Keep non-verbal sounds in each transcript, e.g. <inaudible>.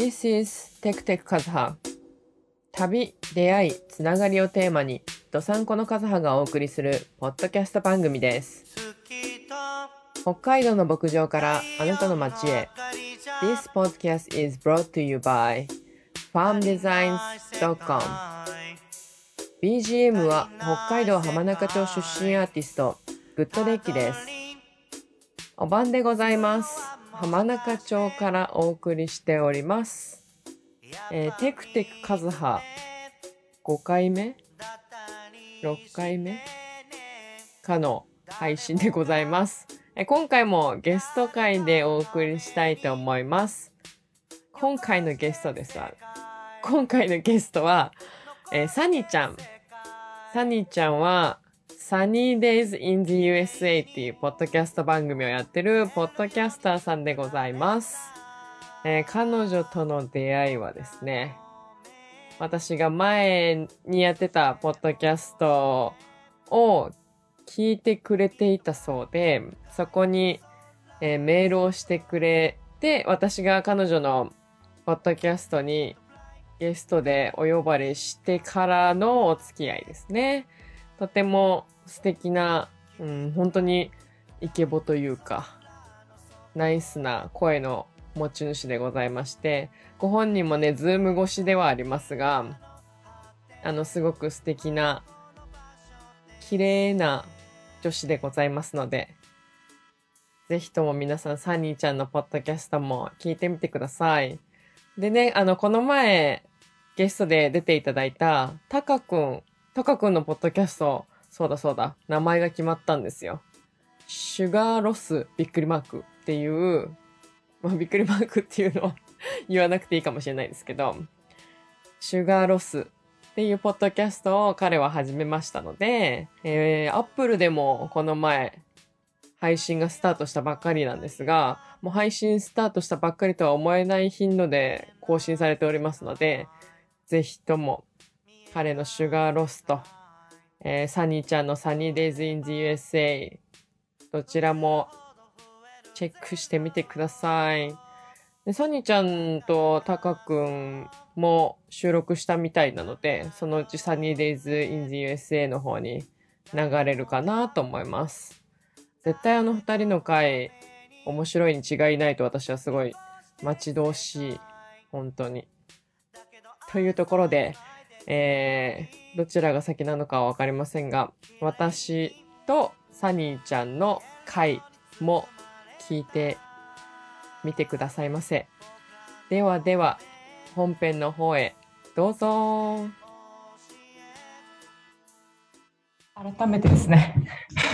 This is テクテクカズハ旅、出会い、つながりをテーマに、ドサンコのカズハがお送りするポッドキャスト番組です。北海道の牧場からあなたの街へ。This podcast is brought to you by farmdesigns.com BGM は北海道浜中町出身アーティスト、グッドデッキです。お晩でございます。浜中町からお送りしております。えーテクテクカズハ5回目 ?6 回目？かの配信でございます。えー今回もゲスト会でお送りしたいと思います。今回のゲストですが、今回のゲストは、えーサニーちゃん。サニーちゃんは、Sunny Days in the USA っていうポッドキャスト番組をやってるポッドキャスターさんでございます。えー彼女との出会いはですね、私が前にやってたポッドキャストを聞いてくれていたそうで、そこに、えーメールをしてくれて、私が彼女のポッドキャストにゲストでお呼ばれしてからのお付き合いですね。とても素敵な、うん、本当にイケボというか、ナイスな声の持ち主でございまして、ご本人もね、 Zoom越しではありますが、あの、すごく素敵な、綺麗な女子でございますので、ぜひとも皆さん、サニーちゃんのポッドキャストも聞いてみてください。でね、あの、この前、ゲストで出ていただいた、タカくん、タカくんのポッドキャスト、そうだそうだ、名前が決まったんですよ。シュガーロスびっくりマークっていう、まあ、びっくりマークっていうのを <laughs> 言わなくていいかもしれないですけど、シュガーロスっていうポッドキャストを彼は始めましたので、えー、アップルでもこの前配信がスタートしたばっかりなんですが、もう配信スタートしたばっかりとは思えない頻度で更新されておりますので、ぜひとも彼のシュガーロスと、えーサニーちゃんのサニーデイズイン the USA どちらもチェックしてみてください。でサニーちゃんとタカくんも収録したみたいなので、そのうちサニーデイズイン the USA の方に流れるかなと思います。絶対あの二人の回面白いに違いないと私はすごい待ち遠しい。本当に。というところで、えー、どちらが先なのかはわかりませんが、私とサニーちゃんの回も聞いてみてくださいませ。ではでは、本編の方へどうぞ。改めてですね。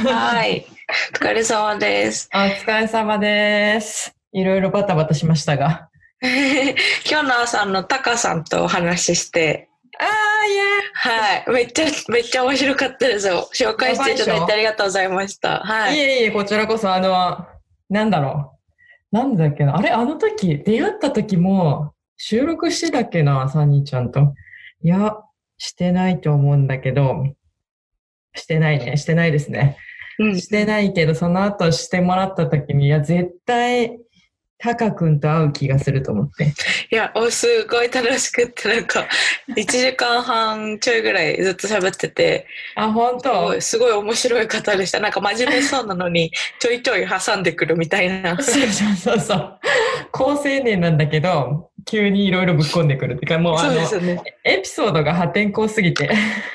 はい。お疲れ様です。お疲れ様です。いろいろバタバタしましたが。<laughs> 今日の朝のタカさんとお話しして、あー、いはい。めっちゃ、めっちゃ面白かったですよ。紹介していただいてありがとうございました。はい。いえいえ、こちらこそ、あの、なんだろう。なんだっけな。あれ、あの時、出会った時も、収録してたっけな、サニーちゃんと。いや、してないと思うんだけど、してないね。してないですね。うん。してないけど、その後してもらった時に、いや、絶対、タカ君と会う気がすると思って。いや、おすごい楽しくって、なんか、<laughs> 1時間半ちょいぐらいずっと喋ってて、あ、本当？いすごい面白い方でした。なんか真面目そうなのに、<laughs> ちょいちょい挟んでくるみたいな。そうそうそうそう。高青年なんだけど、急にいろいろぶっ込んでくるっていうか、もうあの、ですよね。エピソードが破天荒すぎて。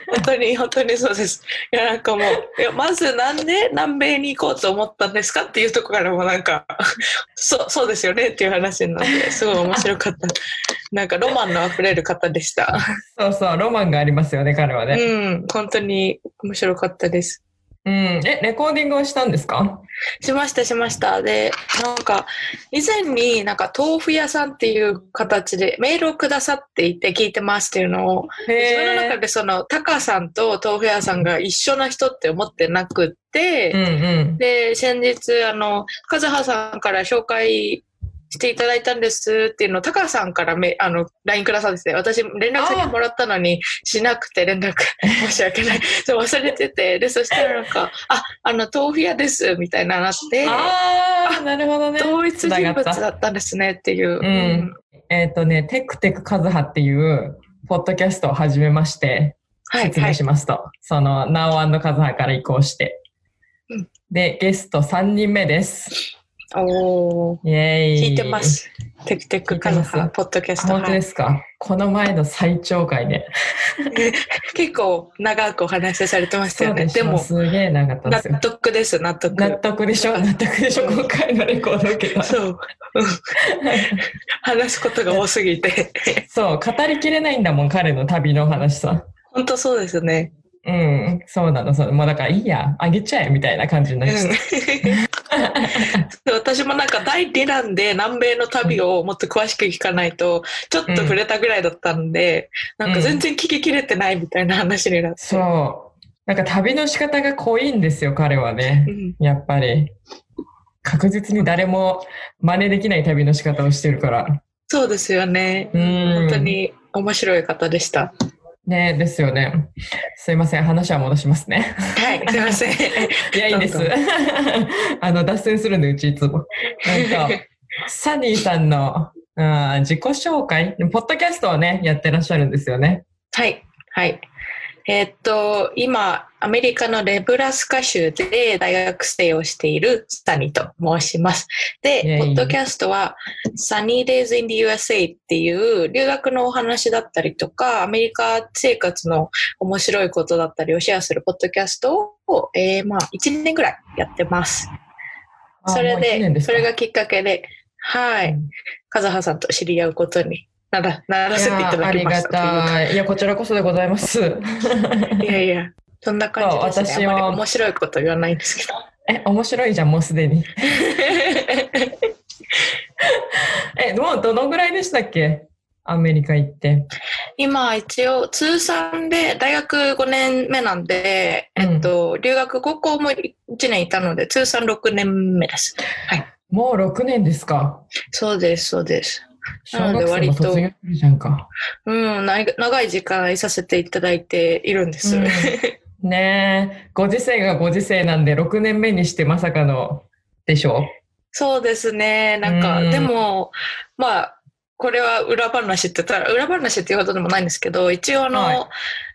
本当に、本当にそうです。いや、なんかもう、いや、まずなんで南米に行こうと思ったんですかっていうところからもなんか、<laughs> そう、そうですよねっていう話になって、すごい面白かった。<laughs> なんかロマンの溢れる方でした。そうそう、ロマンがありますよね、彼はね。うん、本当に面白かったです。うん。え、レコーディングをしたんですか？しました、しました。で、なんか、以前になんか豆腐屋さんっていう形でメールをくださっていて聞いてますっていうのを、自分の中へでその、タカさんと豆腐屋さんが一緒な人って思ってなくって、うんうん。で、先日、あの、カズハさんから紹介していただいたんですっていうのを、タカさんからめあの LINE くださってて、私連絡先もらったのにしなくて連絡 <laughs> 申し訳ない。そう忘れてて、で、そしたらなんか、あ、あの、豆腐屋ですみたいななって、ああ、なるほどね。同一人物だったんですねっていう。うんえっ、とね、テクテクカズハっていう、ポッドキャストを始めまして、はい、説明はい。しますと、その、ナオカズハから移行して。うんで、ゲスト3人目です。おー、イェーイ。聞いてま。す。テクテクカズ聞いてまハ、ポッドキャあスト。本当はいですか？この前の最長回で。結構長くお話しされてましたよね。ででも、すげえ長かった納。得です、納得。納得でしょ？納得でしょ？今回のレコード受けた。そう。うん話すことが多すぎて。そう、語りきれないんだもん、彼の旅の話さ。本当そうですね。うん、そうなの、そう。もうだからいいや、あげちゃえ、みたいな感じになうっちゃっん私もなんか第2弾で南米の旅をもっと詳しく聞かないと、ちょっと触れたぐらいだったんで、なんか全然聞ききれてないみたいな話になって。そう。なんか旅の仕方が濃いんですよ、彼はねう。んやっぱり。確実に誰も真似できない旅の仕方をしてるから。そうですよね。うん。本当。に面白い方でした。ねですよね。すいません、話は戻しますね。はい、すいません。<laughs> いや、いいです。<laughs> あの、脱線するんで、うちいつも。なんか、サニーさんのあー自己紹介、ポッドキャストをね、やってらっしゃるんですよね。はい、はい。えーっと、今、アメリカのレブラスカ州で大学生をしているスタニーと申します。でポッドキャストは Sunny Days in the USA っていう留学のお話だったりとか、アメリカ生活の面白いことだったりをシェアするポッドキャストを、えー、まあ、1年ぐらいやってます。それで、すかそれがきっかけで、はい、カズハさんと知り合うことにならならせていただきましたといやありがたい。いや、こちらこそでございます。<laughs> いやいや、そんな感じですね。私はあんまり面白いこと言わないんですけど。え、面白いじゃん、もうすでに。<laughs> え、もうどのぐらいでしたっけ？アメリカ行って。今一応通算で大学5年目なんで、えっと、留学高校も1年いたので通算6年目です。もう6年ですか？そうです、そうです。小学生も卒業するじゃんか。うん、な長い時間いさせていただいているんです。うんねえ、ご時世がご時世なんで、6年目にしてまさかの、でしょ？そうですね。なんか、うんでも、まあ、これは裏話って言ったら、裏話っていうことでもないんですけど、一応あの、はい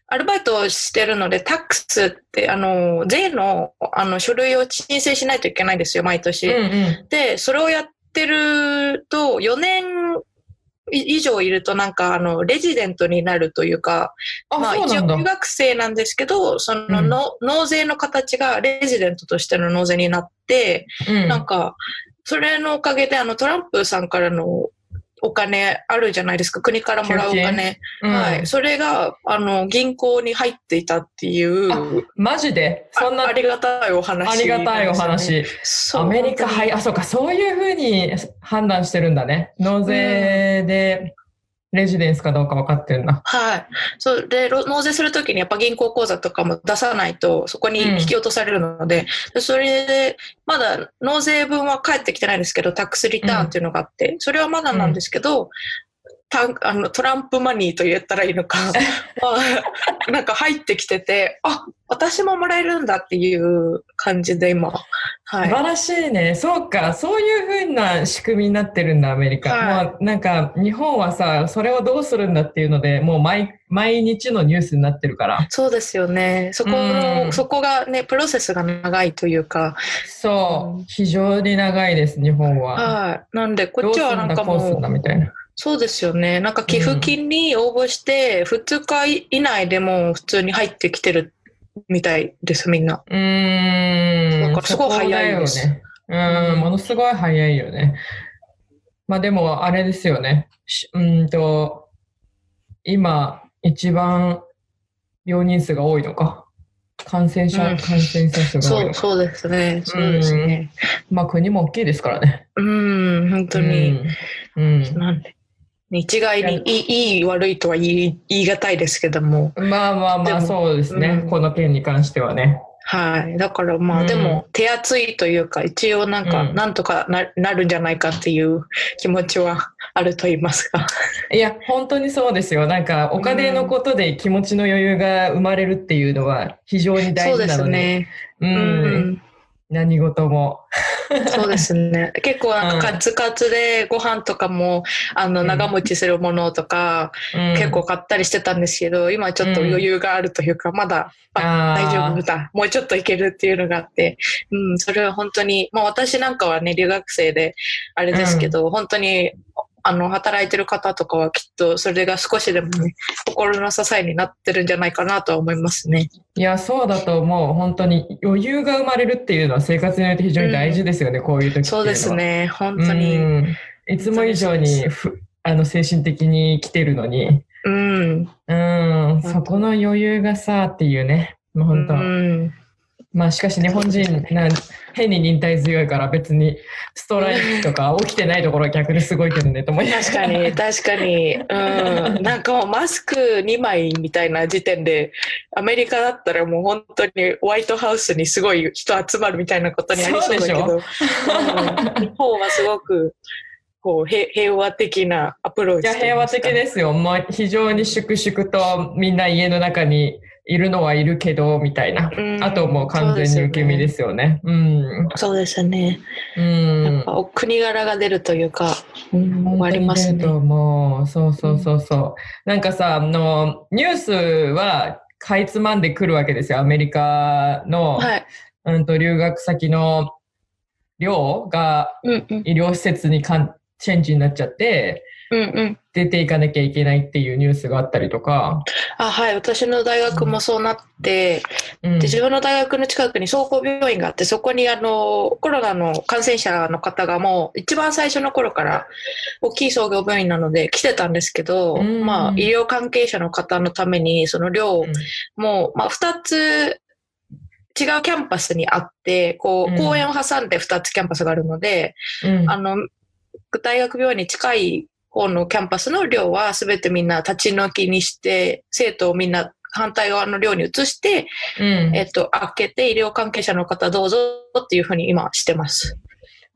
アルバイトをしてるので、タックスって、あの、税の、あの、書類を申請しないといけないんですよ、毎年。うんうん。で、それをやってると、4年以上いると、なんか、あの、レジデントになるというか、あ、まあ、一応留。学生なんですけど、そのうんの、納税の形がレジデントとしての納税になって、うんなんか、それのおかげで、あの、トランプさんからのお金あるじゃないですか。国からもらうお給金。うんはい。それが、あの、銀行に入っていたっていう、あマジで？そんな？あありがたいお話、ありがたいお。話。アメリカ、はい、あ、そうか、そういうふうに判断してるんだね。納税でレジデンスかどうか分かってるんだ。はい。それで、ろ納税するときにやっぱ銀行口座とかも出さないと、そこに引き落とされるので、でそれで、まだ納税分は返ってきてないんですけど、タックスリターンっていうのがあって、それはまだなんですけど、たあのトランプマニーと言ったらいいのか、<laughs> まあ、なんか入ってきてて、あ、私ももらえるんだっていう感じで今、はい。素晴らしいね。そうか。そういうふうな仕組みになってるんだ、アメリカ。はいもうなんか、日本はさ、それをどうするんだっていうので、もう毎、毎日のニュースになってるから。そうですよね。そこうんの、そこがね、プロセスが長いというか、そうう。非常に長いです、日本は。はい。なんで、こっちはなんかんだ、こうすもう、んだ、みたいな。そうですよね。なんか寄付金に応募して、2日以内でも普通に入ってきてるみたいです、みんな。うーん。だからすごい早いですね。うん、ものすごい早いよね。まあでも、あれですよね。しうーんと、今、一番病人数が多いのか。感染者、うん感染者数が多いそう、のか。そうですね。そうですね。まあ国も大きいですからね。うん、本当に。うん。うんなんで。一概にいい悪いとは言い言い難いですけども。まあまあまあ、そうですね。うんこの件に関してはね。はい。だからまあ、うんでも手厚いというか、一応なんか、うんなんとかななるんじゃないかっていう気持ちはあると言いますか。いや、本当にそうですよ。なんか、お金のことで気持ちの余裕が生まれるっていうのは非常に大そうで事なので。すね。う。うんん。何事も。そうですね。<laughs> 結構なんうん。かカツカツでご飯とかも、あの、うん。長持ちするものとか、うん。結構買ったりしてたんですけど、今ちょっと余裕があるというか、まだ、ああー。大丈夫。だ。もうちょっといけるっていうのがあって、うん、それは本当に、まあ私なんかはね、留学生で、あれですけど、本当に、あの、働いてる方とかはきっとそれが少しでもね、<laughs> 心の支えになってるんじゃないかなとは思いますね。いや、そうだと思う。本当に余裕が生まれるっていうのは生活において非常に大事ですよね、こういう時っていうのは。そうですね、本当うに。ん。いつも以上にふあの精神的に来てるのに、うん。うん、そこの余裕がさっていうね、もう本当。うんまあしかし日本人なん変に忍耐強いから別にストライキとか起きてないところは逆にすごいけどねと思いながら確かに、確かに。うん。<laughs> なんかもうマスク2枚みたいな時点で、アメリカだったらもう本当にホワイトハウスにすごい人集まるみたいなことにありそうだけど、うん日本はすごく、こう、平平和的なアプローいや、チとい平和的ですよ。まあ、非常に粛々とみんな家の中にいるのはいるけど、みたいな。うんあともう完全に受け身ですよね。うん。そうですね。うん。やっぱお国柄が出るというか、うん、ありますね。に出ると思う。そうそうそうそう。なんかさ、あの、ニュースはかいつまんでくるわけですよ。アメリカの、はい。うんと留学先の寮が。医療施設にかんチェンジになっちゃって、うんうん。出ていかなきゃいけないっていうニュースがあったりとか。あ、はい。私の大学もそうなって、うん。で自分の大学の近くに総合病院があってそこにあのコロナの感染者の方がもう一番最初の頃から大きい総合病院なので来てたんですけど、うん。まあ、医療関係者の方のためにその寮うん。も、まあ、2つ違うキャンパスにあってこう公園を挟んで2つキャンパスがあるので、うん。あの大学病院に近い方のキャンパスの寮は全てみんな立ち退きにして生徒をみんな反対側の寮に移してうんえっと、開けて医療関係者の方どうぞっていうふうに今してます。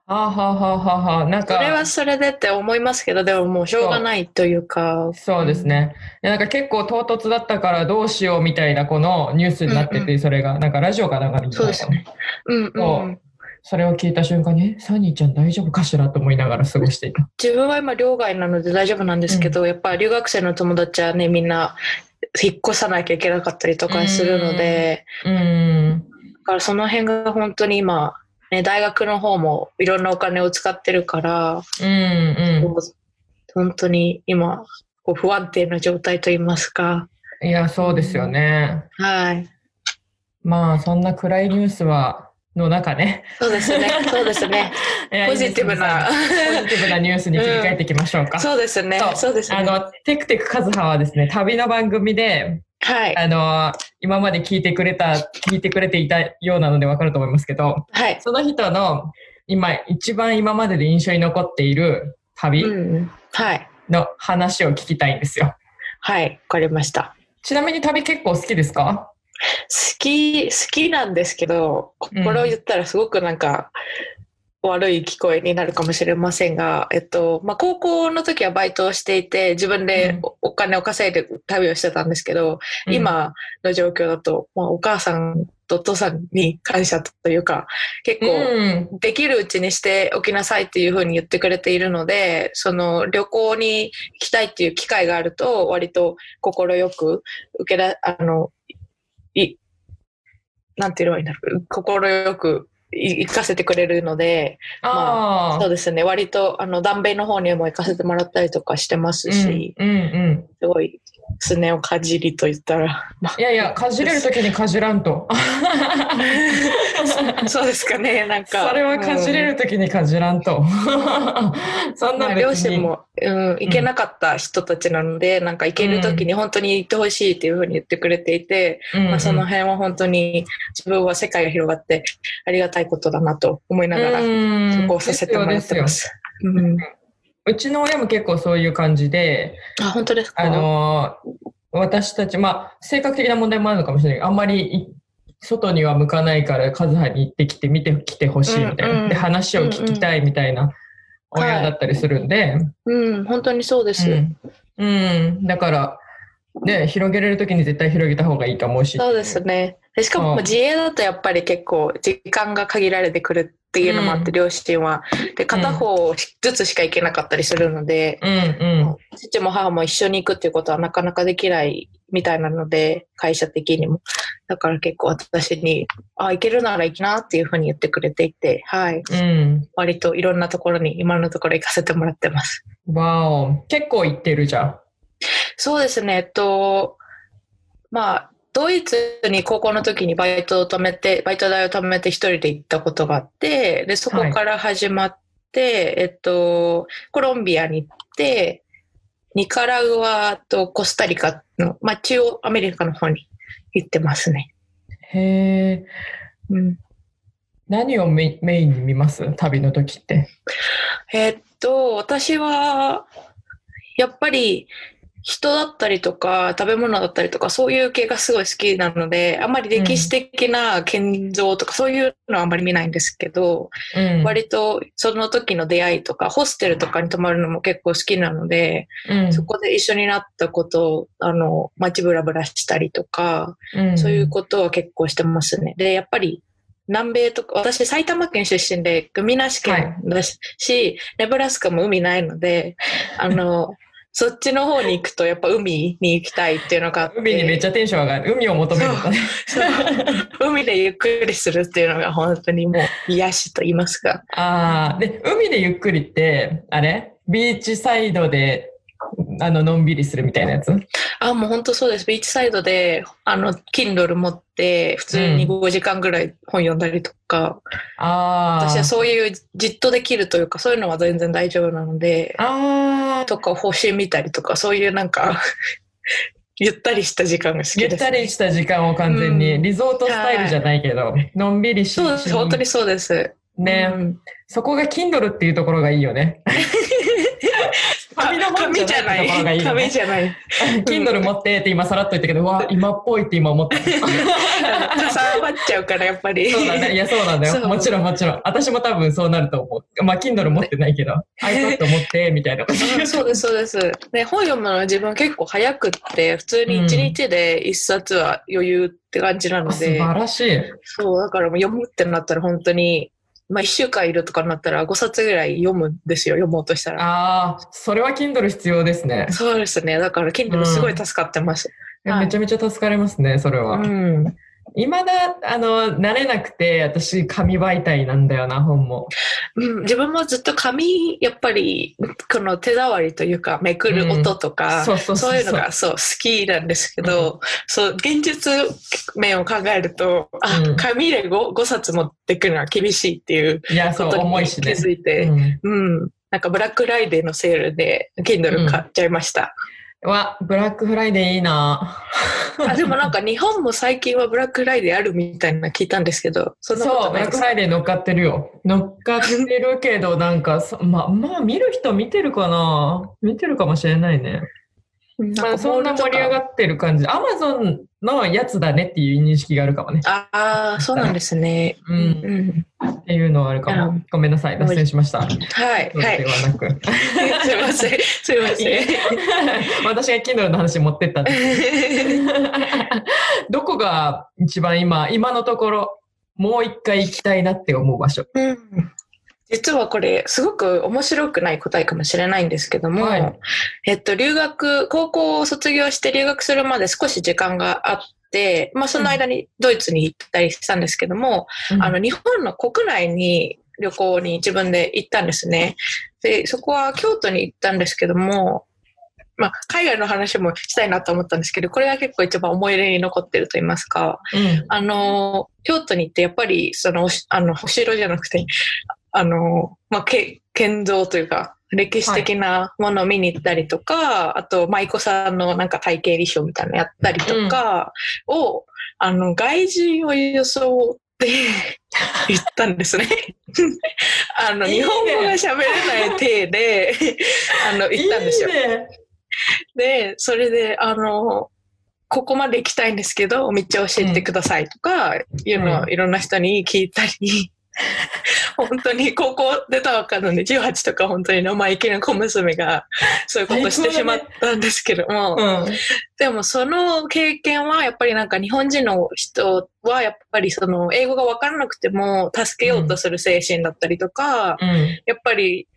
はあ、はあはあはあはあ、なんか、それはそれでって思いますけど、でももうしょうがないというか。そうですね。なんか結構唐突だったからどうしようみたいなこのニュースになってて、うんうそれが、なんかラジオが流れてたそうですね。うんうんそれを聞いた瞬間に、えサニーちゃん大丈夫かしらと思いながら過ごしていた。自分は今、寮外なので大丈夫なんですけど、やっぱり留学生の友達はね、みんな引っ越さなきゃいけなかったりとかするので、うん。だからその辺が本当に今、ね、大学の方もいろんなお金を使ってるから、うんうん。本当に今、こう不安定な状態といいますか。いや、そうですよね。はい。まあ、そんな暗いニュースは、の中ね。そうですね。そう <laughs> ですね。ポジティブな。ポジティブなニュースに切り替えていきましょうか。<laughs> そうですね。そうですね。あの、テクテクカズハはですね、旅の番組で、はい。あの、今まで聞いてくれた、聞いてくれていたようなのでわかると思いますけど、はい。その人の今、一番今までで印象に残っている旅うん。はい。の話を聞きたいんですよ。はい。わかりました。ちなみに旅結構好きですか？好き、好きなんですけど、これを言ったらすごくなんか、悪い聞こえになるかもしれませんが、えっと、まあ、高校の時はバイトをしていて、自分でおお金を稼いで旅をしてたんですけど、今の状況だと、まあ、お母さんとお父さんに感謝というか、結構、うん。できるうちにしておきなさいっていうふうに言ってくれているので、その旅行に行きたいっていう機会があると、割と心よく受けら、あの、い、なんて言えばいいんだろう、心よくい行かせてくれるので、ああ。そうですね、割とあの、南米の方にも行かせてもらったりとかしてますし、うんうんうん。すごい、すねをかじりと言ったら、まいやいや、かじれるときにかじらんと。あ、<laughs> そうですかね、なんか。それはかじれるときにかじらんと。そんまあ、な。両親も、うん、行けなかった人たちなので、なんか行ける時に本当に行ってほしいっていうふうに言ってくれていて、うんうんまあ、その辺は本当に自分は世界が広がってありがたいことだなと思いながら、うんそこをさせてもらってま。す。うん、うちの親も結構そういう感じで、あ、本当ですか？あのー私たち、まあ、性格的な問題もあるのかもしれないけど、あんまりい外には向かないからカズハに行ってきて見てきてほしいみたいな、うんうん。で話を聞きたいみたいな親だったりするんで、うん、本当にそうです。うん、うん。だからね広げれる時に絶対広げた方がいいと思うしそうですね。でしかもうん自営だとやっぱり結構時間が限られてくるっていうのもあって、うん両親は。で、片方ずつしか行けなかったりするので、うんうん父も母も一緒に行くっていうことはなかなかできないみたいなので、会社的にも。だから結構私に、あ、行けるなら行きなっていうふうに言ってくれていて、はい。うん割といろんなところに今のところ行かせてもらってます。わお結構行ってるじゃんそうですね、えっと、まあ、ドイツに高校の時にバイトを止めて、バイト代を止めて一人で行ったことがあって、で、そこから始まって、えっと、コロンビアに行って、ニカラグアとコスタリカの、まあ、中央アメリカの方に行ってますね。へえうん。何をメイメインに見ます？旅の時ってえっと、私は、やっぱり、人だったりとか、食べ物だったりとか、そういう系がすごい好きなので、あんまり歴史的な建造とか、そういうのはあんまり見ないんですけど、うん。割とその時の出会いとか、ホステルとかに泊まるのも結構好きなので、うん。そこで一緒になったことを、あの、街ブラブラしたりとか、うん。そういうことは結構してますね。で、やっぱり、南米とか、私埼玉県出身で、海なし県だし、ネブラスカも海ないので、あの、そっちの方に行くとやっぱ海に行きたいっていうのが。海にめっちゃテンション上がる。海を求めるね。海でゆっくりするっていうのが本当にもう癒しと言いますか。ああ、で、海でゆっくりって、あれ？ビーチサイドで、あの、のんびりするみたいなやつ？あ、もう本当そうです。ビーチサイドで、あの、Kindle 持って、普通に5時間ぐらい本読んだりとか、ああ。私はそういうじっとできるというか、そういうのは全然大丈夫なので、ああ。とか星見たりとか、そういうなんか、<laughs> ゆったりした時間が好きです、ゆったりした時間を完全に、うんリゾートスタイルじゃないけど、のんびりしそうです。本当にそうです。ね、うんそこが Kindle っていうところがいいよね。<laughs> <laughs> 紙の本じゃない紙じゃない。Kindle 持ってって今さらっと言ったけど、うわ、今っぽいって今思った。かさばっちゃうから、やっぱり。そうだね。いや、そうなんだよ。もちろんもちろん。私も多分そうなると思う。まあ、Kindle 持ってないけど、<laughs> iPad 持って、みたいなそうです、そうです。で、本読むのは自分結構早くって、普通に1日で1冊は余裕って感じなの素で、晴らしい。そう、だからもう読むってなったら本当に、まあ1週間いるとかになったら5冊ぐらい読むんですよ、読もうとしたら。ああ、それは Kindle 必要ですね。そうですね。だから Kindle すごい助かってます。はいめちゃめちゃ助かりますね、それは。うん。未だ、あの、慣れなくて、私、紙媒体なんだよな、本も。うん、自分もずっと紙、やっぱり、この手触りというか、めくる音とか、そうそうそうそういうのがそう好きなんですけど、そう、現実面を考えると、あ、うん紙で 5, 5冊持ってくるのは厳しいっていういや、そう、ことに気重いしね。づいて、うんうん。なんかブラックフライデーのセールで Kindle 買っちゃいました。わ、ブラックフライデーいいなあでもなんか日本も最近はブラックフライデーあるみたいなの聞いたんですけど、そんなこそう、ブラックフライデー乗っかってるよ。乗っかってるけど、なんか、そまあ、まあ、見る人見てるかな見てるかもしれないね。なまあ、そんな盛り上がってる感じ。アマゾンのやつだねっていう認識があるかもね。ああー、そうなんですね。う。うんん。っていうのはあるかもうん。ごめんなさい。脱線しました。はい、はいで。はなく。<laughs> すいません。すいません。<laughs> 私が Kindle の話持ってったんです。<laughs> どこが一番今、今のところ、もう一回行きたいなって思う場所。うん実はこれ、すごく面白くない答えかもしれないんですけども、はい。えっと、留学、高校を卒業して留学するまで少し時間があって、まあ、その間にドイツに行ったりしたんですけども、あの、日本の国内に旅行に自分で行ったんですね。で、そこは京都に行ったんですけども、まあ、海外の話もしたいなと思ったんですけど、これが結構一番思い出に残ってると言いますか、うん。あの、京都に行ってやっぱり、その、あの、お城じゃなくて、あの、まあ、け建造というか、歴史的なものを見に行ったりとか、あと、舞妓さんのなんか体型衣装みたいなのやったりとかを、あの、外人を装って <laughs> 言ったんですね。<laughs> あの、いいね日本語が喋れない体で、<laughs> あの、言ったんですよ。いいね。で、それで、あの、ここまで行きたいんですけど、道教えてくださいとか、いうのをいろんな人に聞いたり、<laughs> 本当に高校出たばっかので、18とか本当に生意気な小娘がそういうことしてしまったんですけども、うん。でもその経験はやっぱりなんか日本人の人はやっぱりその英語がわからなくても助けようとする精神だったりとか、うん。やっぱり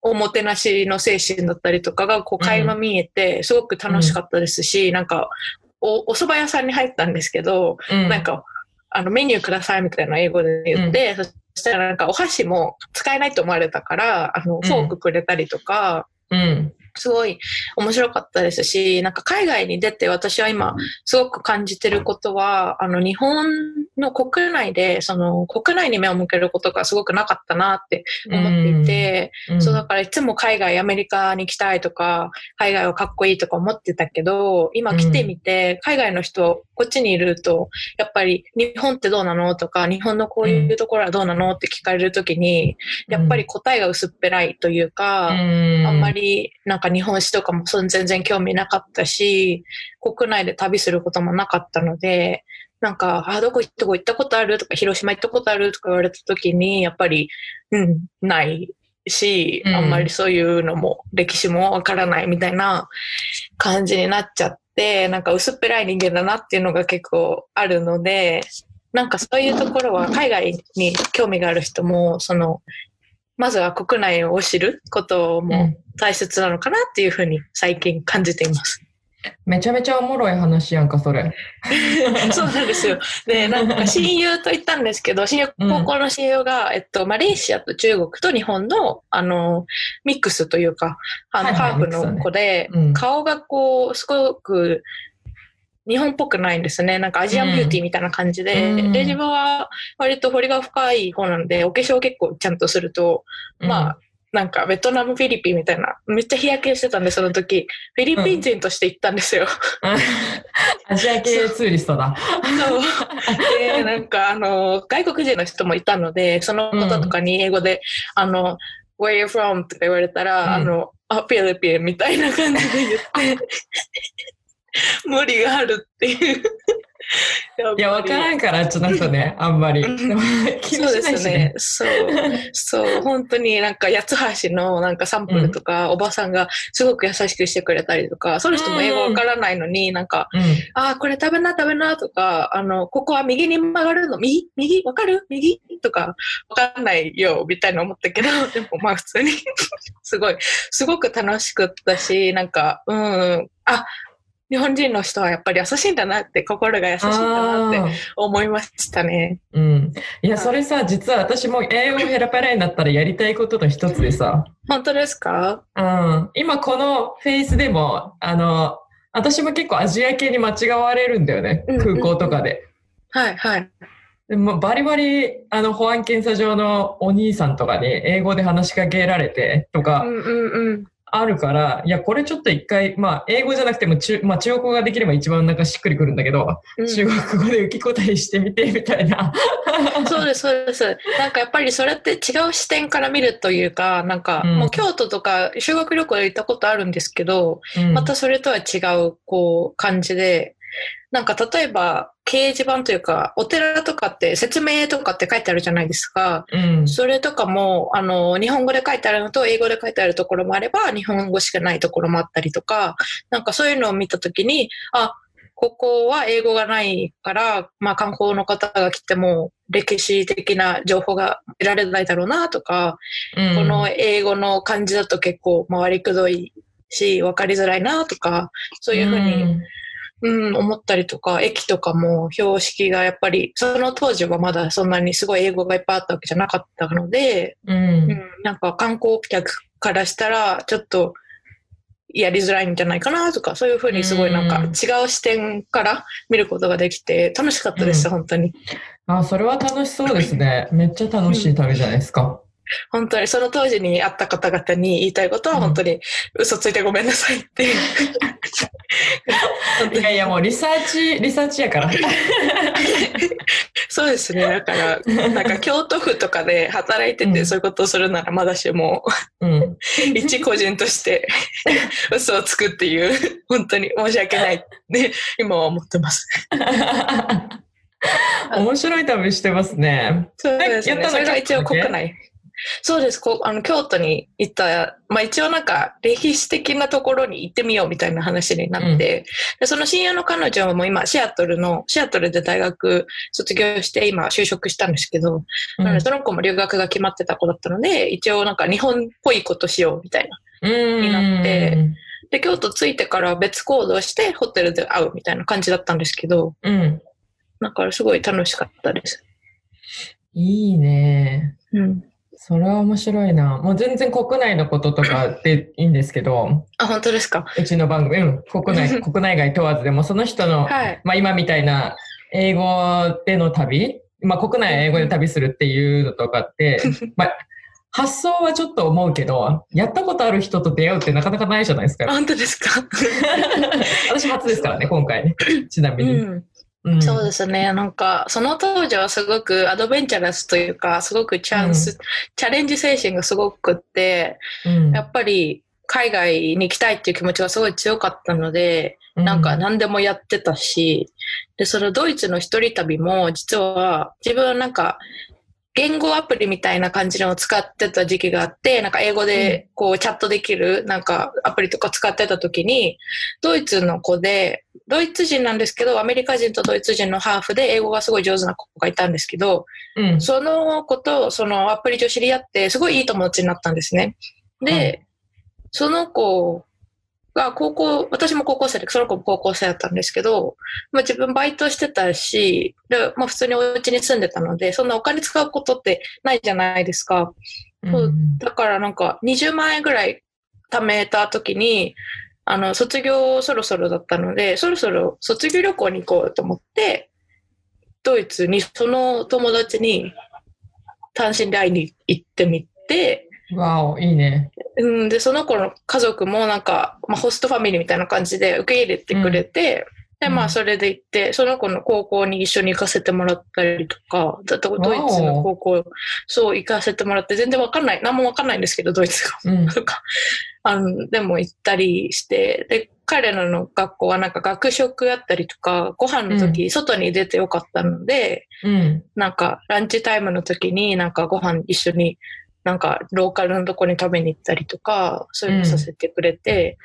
おもてなしの精神だったりとかがこう垣間見えてすごく楽しかったですし、なんかおお蕎麦屋さんに入ったんですけど、うん。なんかあのメニューくださいみたいな英語で言って、そしたらなんかお箸も使えないと思われたから、あのフォークくれたりとか、うん。すごい面白かったですし、なんか海外に出て私は今すごく感じてることは、あの日本の国内で、その国内に目を向けることがすごくなかったなって思っていて、うん、そうだからいつも海外、アメリカに行きたいとか、海外はかっこいいとか思ってたけど、今来てみて、海外の人、こっちにいると、やっぱり日本ってどうなのとか、日本のこういうところはどうなのって聞かれるときに、やっぱり答えが薄っぺらいというか、うん、あんまりなんか日本史とかも全然興味なかったし、国内で旅することもなかったので、なんか、あ、どこどこ行ったことあるとか、広島行ったことあるとか言われた時に、やっぱり、うん、ないし、うん。あんまりそういうのも、歴史もわからないみたいな感じになっちゃって、なんか薄っぺらい人間だなっていうのが結構あるので、なんかそういうところは海外に興味がある人も、その、まずは国内を知ることも大切なのかなっていうふうに最近感じています。めちゃめちゃおもろい話やんか、それ。<laughs> そうなんですよ。で、なんか親友と言ったんですけど、親友、うん高校の親友が、えっと、マレーシアと中国と日本の、あの、ミックスというか、あの、ハーフの子で、ねうん顔がこう、すごく、日本っぽくないんですね。なんかアジアンビューティーみたいな感じで。うんで、自分は割と彫りが深い方なんで、お化粧結構ちゃんとすると、まあ、なんかベトナム、フィリピンみたいな、めっちゃ日焼けしてたんで、その時、フィリピン人として行ったんですよ。<laughs> アジア系ツーリストだ。そう。で、なんか、あの、外国人の人もいたので、その方とかに英語で、あの、where you from? とか言われたら、うんあの、あ、フィリピンみたいな感じで言って、<laughs> 無理があるっていう。<laughs> いや、わからんから、ちょっとね、あんまり。気にそうしないしねですね。。そう。そう。本当になんか、八つ橋のなんかサンプルとか、おばさんがすごく優しくしてくれたりとか、その人も英語わからないのに、なんか、うん。ああ、これ食べな食べなとか、あの、ここは右に曲がるの？右右？わかる？右？とか、わかんないよ、みたいな思ったけど、<laughs> でもまあ普通に、すごい、すごく楽しかったし、なんか、うん、あ、日本人の人はやっぱり優しいんだなって、心が優しいんだなって思いましたね。うん。いや、それさ、実は私も英語ペラペラになったらやりたいことの一つでさ、本当ですか？うん。今このフェイスでも、あの、私も結構アジア系に間違われるんだよね。うんうんうん空港とかで。はい、はい。でもバリバリ、あの、保安検査場のお兄さんとかに英語で話しかけられてとかうんうんうん。あるから、いや、これちょっと一回、まあ、英語じゃなくても中、まあ、中国語ができれば一番なんかしっくりくるんだけど、うん中国語で受け答えしてみて、みたいな。そうです、そうです。なんかやっぱりそれって違う視点から見るというか、なんかうんもう京都とか修学旅行で行ったことあるんですけど、うんまたそれとは違う、こう、感じで、なんか例えば、掲示板というか、お寺とかって説明とかって書いてあるじゃないですか。うん。それとかも、あの、日本語で書いてあるのと英語で書いてあるところもあれば、日本語しかないところもあったりとか、なんかそういうのを見たときに、あ、ここは英語がないから、まあ観光の方が来ても歴史的な情報が得られないだろうなとか、うんこの英語の漢字だと結構回りくどいし、分かりづらいなとか、そういうふうに、うん、思ったりとか、駅とかも標識がやっぱり、その当時はまだそんなにすごい英語がいっぱいあったわけじゃなかったので、うん。うん、なんか観光客からしたら、ちょっとやりづらいんじゃないかなとか、そういうふうにすごいなんかうん違う視点から見ることができて、楽しかったです、うん本当に。あ、それは楽しそうですね。めっちゃ楽しい旅じゃないですか。本当にその当時に会った方々に言いたいことは本当に嘘ついてごめんなさいっていう。<laughs> いやいや、もうリサーチ、リサーチやから。<laughs> そうですね。だから、なんか京都府とかで働いてうんてそういうことをするならまだしも、うん。一個人として嘘をつくっていう、本当に申し訳ないって今は思ってます。面白い旅してますね。そうですね。やったのが一応国内。そうです。こうあの京都に行った、まあ一応なんか歴史的なところに行ってみようみたいな話になって、でその親友の彼女はもう今シアトルの、シアトルで大学卒業して今就職したんですけど、なのでその子も留学が決まってた子だったので、一応なんか日本っぽいことしようみたいな。うん。になってで、京都着いてから別行動してホテルで会うみたいな感じだったんですけど、うん。だからすごい楽しかったです。いいね。うん。それは面白いな。もう全然国内のこととかでいいんですけど、あ、本当ですか？うちの番組、うん、国内、<laughs> 国内外問わずでも、その人の、はい。まあ今みたいな英語での旅、まあ国内は英語で旅するっていうのとかって、<laughs> まあ発想はちょっと思うけど、やったことある人と出会うってなかなかないじゃないですか。本当ですか？<laughs> 私初ですからね、今回ね。ちなみに。うん。うん。そうですね。なんか、その当時はすごくアドベンチャラスというか、すごくチャンス、チャレンジ精神がすごくって、うん。やっぱり海外に行きたいっていう気持ちがすごい強かったので、なんか何でもやってたし、で、そのドイツの一人旅も実は自分はなんか言語アプリみたいな感じのを使ってた時期があって、なんか英語でこうチャットできるなんかアプリとか使ってた時に、ドイツの子で、ドイツ人なんですけど、アメリカ人とドイツ人のハーフで英語がすごい上手な子がいたんですけど、うん、その子とそのアプリ上知り合って、すごいいい友達になったんですね。で、はいその子が高校、私も高校生で、その子も高校生だったんですけど、まあ自分バイトしてたし、でまあ普通にお家に住んでたので、そんなお金使うことってないじゃないですか。うんだからなんか20万円ぐらい貯めた時に、あの、卒業そろそろだったので、そろそろ卒業旅行に行こうと思って、ドイツにその友達に単身で会いに行ってみて、わお、いいね。うん、で、その子の家族もなんか、まあ、ホストファミリーみたいな感じで受け入れてくれて、で、まあ、うんそれで行って、その子の高校に一緒に行かせてもらったりとか、だってドイツの高校、そう行かせてもらって、全然わかんない、何もわかんないんですけど、ドイツが。うん。とか、あの、でも行ったりして、で、彼らの学校はなんか学食やったりとか、ご飯の時、外に出てよかったので、うん。なんかランチタイムの時になんかご飯一緒になんかローカルのとこに食べに行ったりとか、そういうのさせてくれて、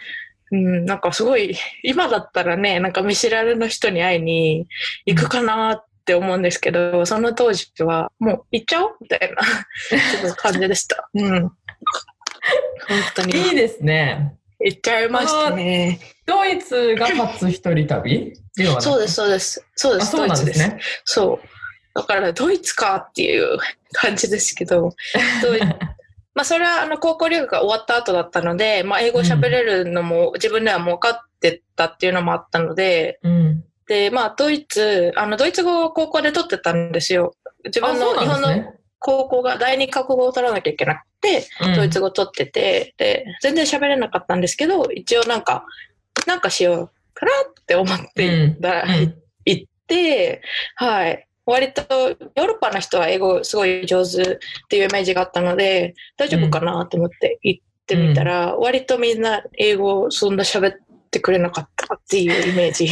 うん、なんかすごい、<laughs> 今だったらね、なんか見知らぬの人に会いに行くかなって思うんですけど、その当時はもう行っちゃおうみたいな、<laughs> 感じでした。<laughs> うん。本当に。いいですね。行っちゃいましたね。ドイツが初一人旅？そうです、そうです。そうであ、す、そうドイツです。なんですね。そう。だから、ドイツかっていう感じですけど、<laughs> まあ、それは、あの、高校留学が終わった後だったので、まあ、英語喋れるのも自分ではもう分かってたっていうのもあったので、うん。で、まあ、ドイツ、あの、ドイツ語を高校で取ってたんですよ。自あ、分の日本の。高校が第二カ国語を取らなきゃいけなくて、うんドイツ語取ってて、で、全然喋れなかったんですけど、一応なんか、なんかしようかなって思って行った、うん行って、はい。割とヨーロッパの人は英語すごい上手っていうイメージがあったので、大丈夫かなと思って行ってみたら、割とみんな英語そんな喋ってくれなかったっていうイメージ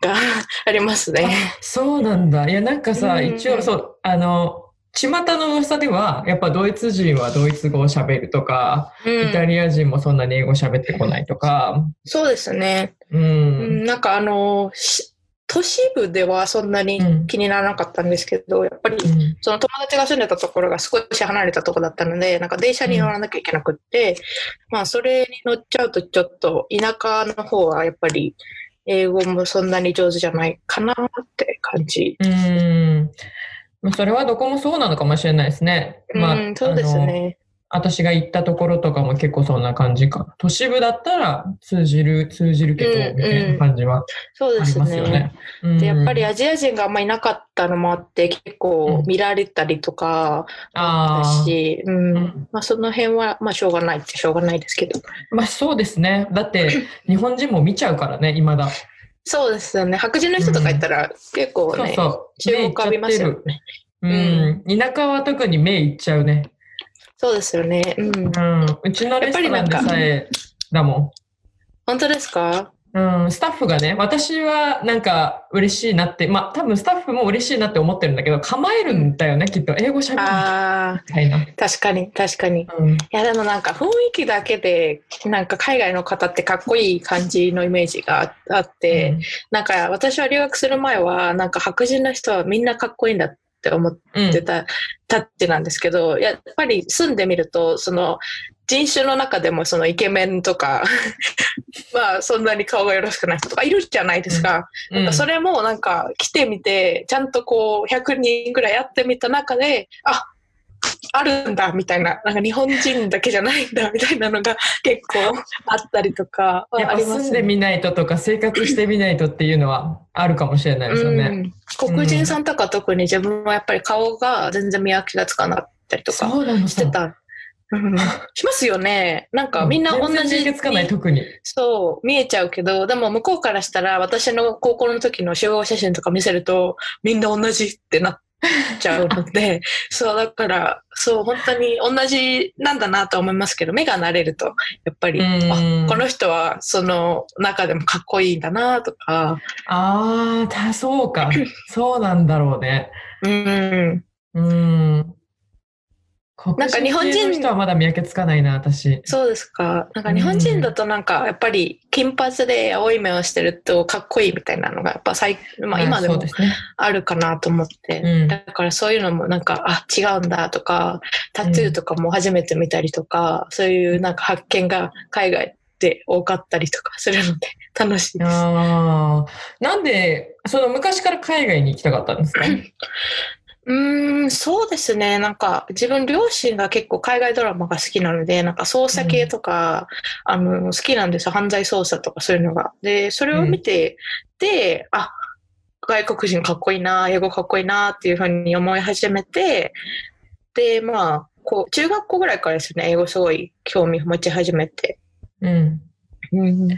が <laughs> ありますね。そうなんだ。いや、なんかさ、うん一応、そう、あの、巷の噂では、やっぱドイツ人はドイツ語を喋るとか、うんイタリア人もそんなに英語喋ってこないとか、そうですね。う。うんん、なんかあの、し都市部ではそんなにうん気にならなかったんですけど、やっぱりうんその友達が住んでたところが少し離れたところだったので、なんか電車に乗らなきゃいけなくって、まあそれに乗っちゃうとちょっと田舎の方はやっぱり英語もそんなに上手じゃないかなって感じ。うん。まあそれはどこもそうなのかもしれないですね。まあ、うん、そうですね。私が行ったところとかも結構そんな感じか。都市部だったら通じる、通じるけど、うんみたいな感じはそうですありますよねね。。うんで、やっぱりアジア人があんまりいなかったのもあって、結構見られたりとかだああ、し、うん。うんまあその辺は、まあしょうがないってしょうがないですけど。まあそうですね。だって、<clears throat> 日本人も見ちゃうからね、未だ。そうですよね。白人の人とかいたら結構ね、そうそう。注目浴びますよね。うん。田舎は特に目いっちゃうね。そうですよね。うん。うん。うちのレストランでさえだも本当ですか？ん。うん。スタッフがね、私はなんか嬉しいなって、まあ多分スタッフも嬉しいなって思ってるんだけど、構えるんだよね、きっと。英語喋るあみたいな。あ、確かに、確かに。いうん。や、でもなんか雰囲気だけで、なんか海外の方ってかっこいい感じのイメージがあって、なんか私は留学する前は、なんか白人の人はみんなかっこいいんだって思っうん。てた、たってなんですけど、やっぱり住んでみると、その人種の中でもそのイケメンとか、<laughs> まあそんなに顔がよろしくない人とかいるじゃないですか。うんなんかそれもなんか来てみて、ちゃんとこう100人ぐらいやってみた中で、ああるんだみたいな、なんか日本人だけじゃないんだみたいなのが結構あったりとかはやっぱあります住んでみないととか生活してみないとっていうのはあるかもしれないですよね。うん、黒人さんとか特に自分はやっぱり顔が全然見分けがつかなかったりとかしてた。うん、しますよね。なんかみんな同じつかない、特に。そう、見えちゃうけど、でも向こうからしたら私の高校の時の集合写真とか見せると、みんな同じってなっちゃうので、そう、だから、そう、本当に同じなんだなと思いますけど、目が慣れると、やっぱり、うんあ、この人はその中でもかっこいいんだなとか、ああ、た、そうか。<laughs> そうなんだろうね。うん、うん。黒なんか日本人系の人はまだ見分けつかないな、私。そうですか。なんか日本人だとなんか、やっぱり金髪で青い目をしてるとかっこいいみたいなのが、やっぱ最、まあ今でも。あるかなと思って、うんだからそういうのもなんか、あ、違うんだとか、タトゥーとかも初めて見たりとか、そういうなんか発見が海外で多かったりとかするので楽しいです。ああ。なんで、その昔から海外に行きたかったんですか？<laughs> うーん、そうですね。なんか自分両親が結構海外ドラマが好きなので、なんか捜査系とか、あの、好きなんですよ。犯罪捜査とかそういうのが。で、それを見て、で、あ、外国人かっこいいな、英語かっこいいなっていうふうに思い始めて、で、まあ、こう、中学校ぐらいからですね、英語すごい興味持ち始めて。うん。うん、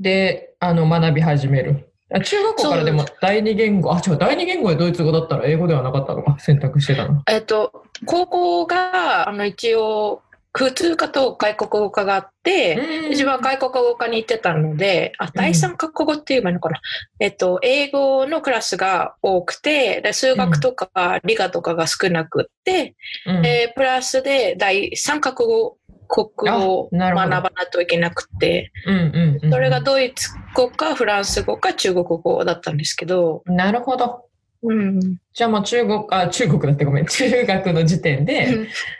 で、あの、学び始める。あ中学校からでも第二言語、あ、違う、第二言語でドイツ語だったら英語ではなかったのか、選択してたの。えっと、高校が、あの、一応、普通科と外国語科があって、自分は外国語科に行ってたので、あ、第三カ国語って言えばいいのかな？えっと、英語のクラスが多くて、で数学とか理科とかが少なくって、うん。でプラスで第三カ国語、国語を学ばないといけなくて、うんうんうん。それがドイツ語かフランス語か中国語だったんですけど、なるほど。うん。じゃあもう中国、あ、中国だってごめん。中学の時点で、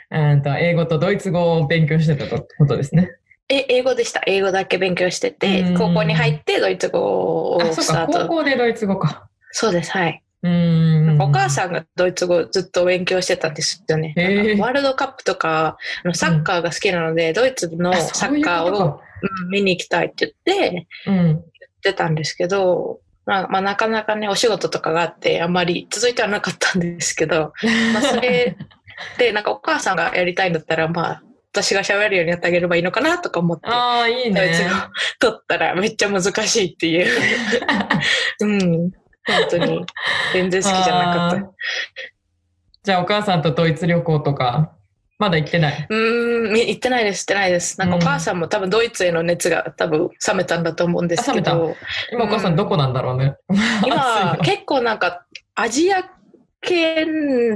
うんと英語とドイツ語を勉強してたことですね。え、英語でした。英語だけ勉強しててうん、高校に入ってドイツ語をあ、そうか、スタート。高校でドイツ語か。そうです、はい。うーん。お母さんがドイツ語ずっと勉強してたんですよね。へーワールドカップとか、サッカーが好きなので、ドイツのあサッカーを見に行きたいって言って、うん。言ってたんですけど、まあ、まあ、なかなかね、お仕事とかがあって、あんまり続いてはなかったんですけど、まあ、それで、<laughs> なんかお母さんがやりたいんだったら、まあ、私が喋れるようにやってあげればいいのかなとか思って、ああ、いいねドイツ。語取ったらめっちゃ難しいっていう。<laughs> うん。本当に、全然好きじゃなかった。じゃあお母さんとドイツ旅行とか、まだ行ってない？うーん、み行ってないです、行ってないです。なんかお母さんも多分ドイツへの熱が多分冷めたんだと思うんですけど、今お母さんどこなんだろうね。今暑いの結構なんかアジア系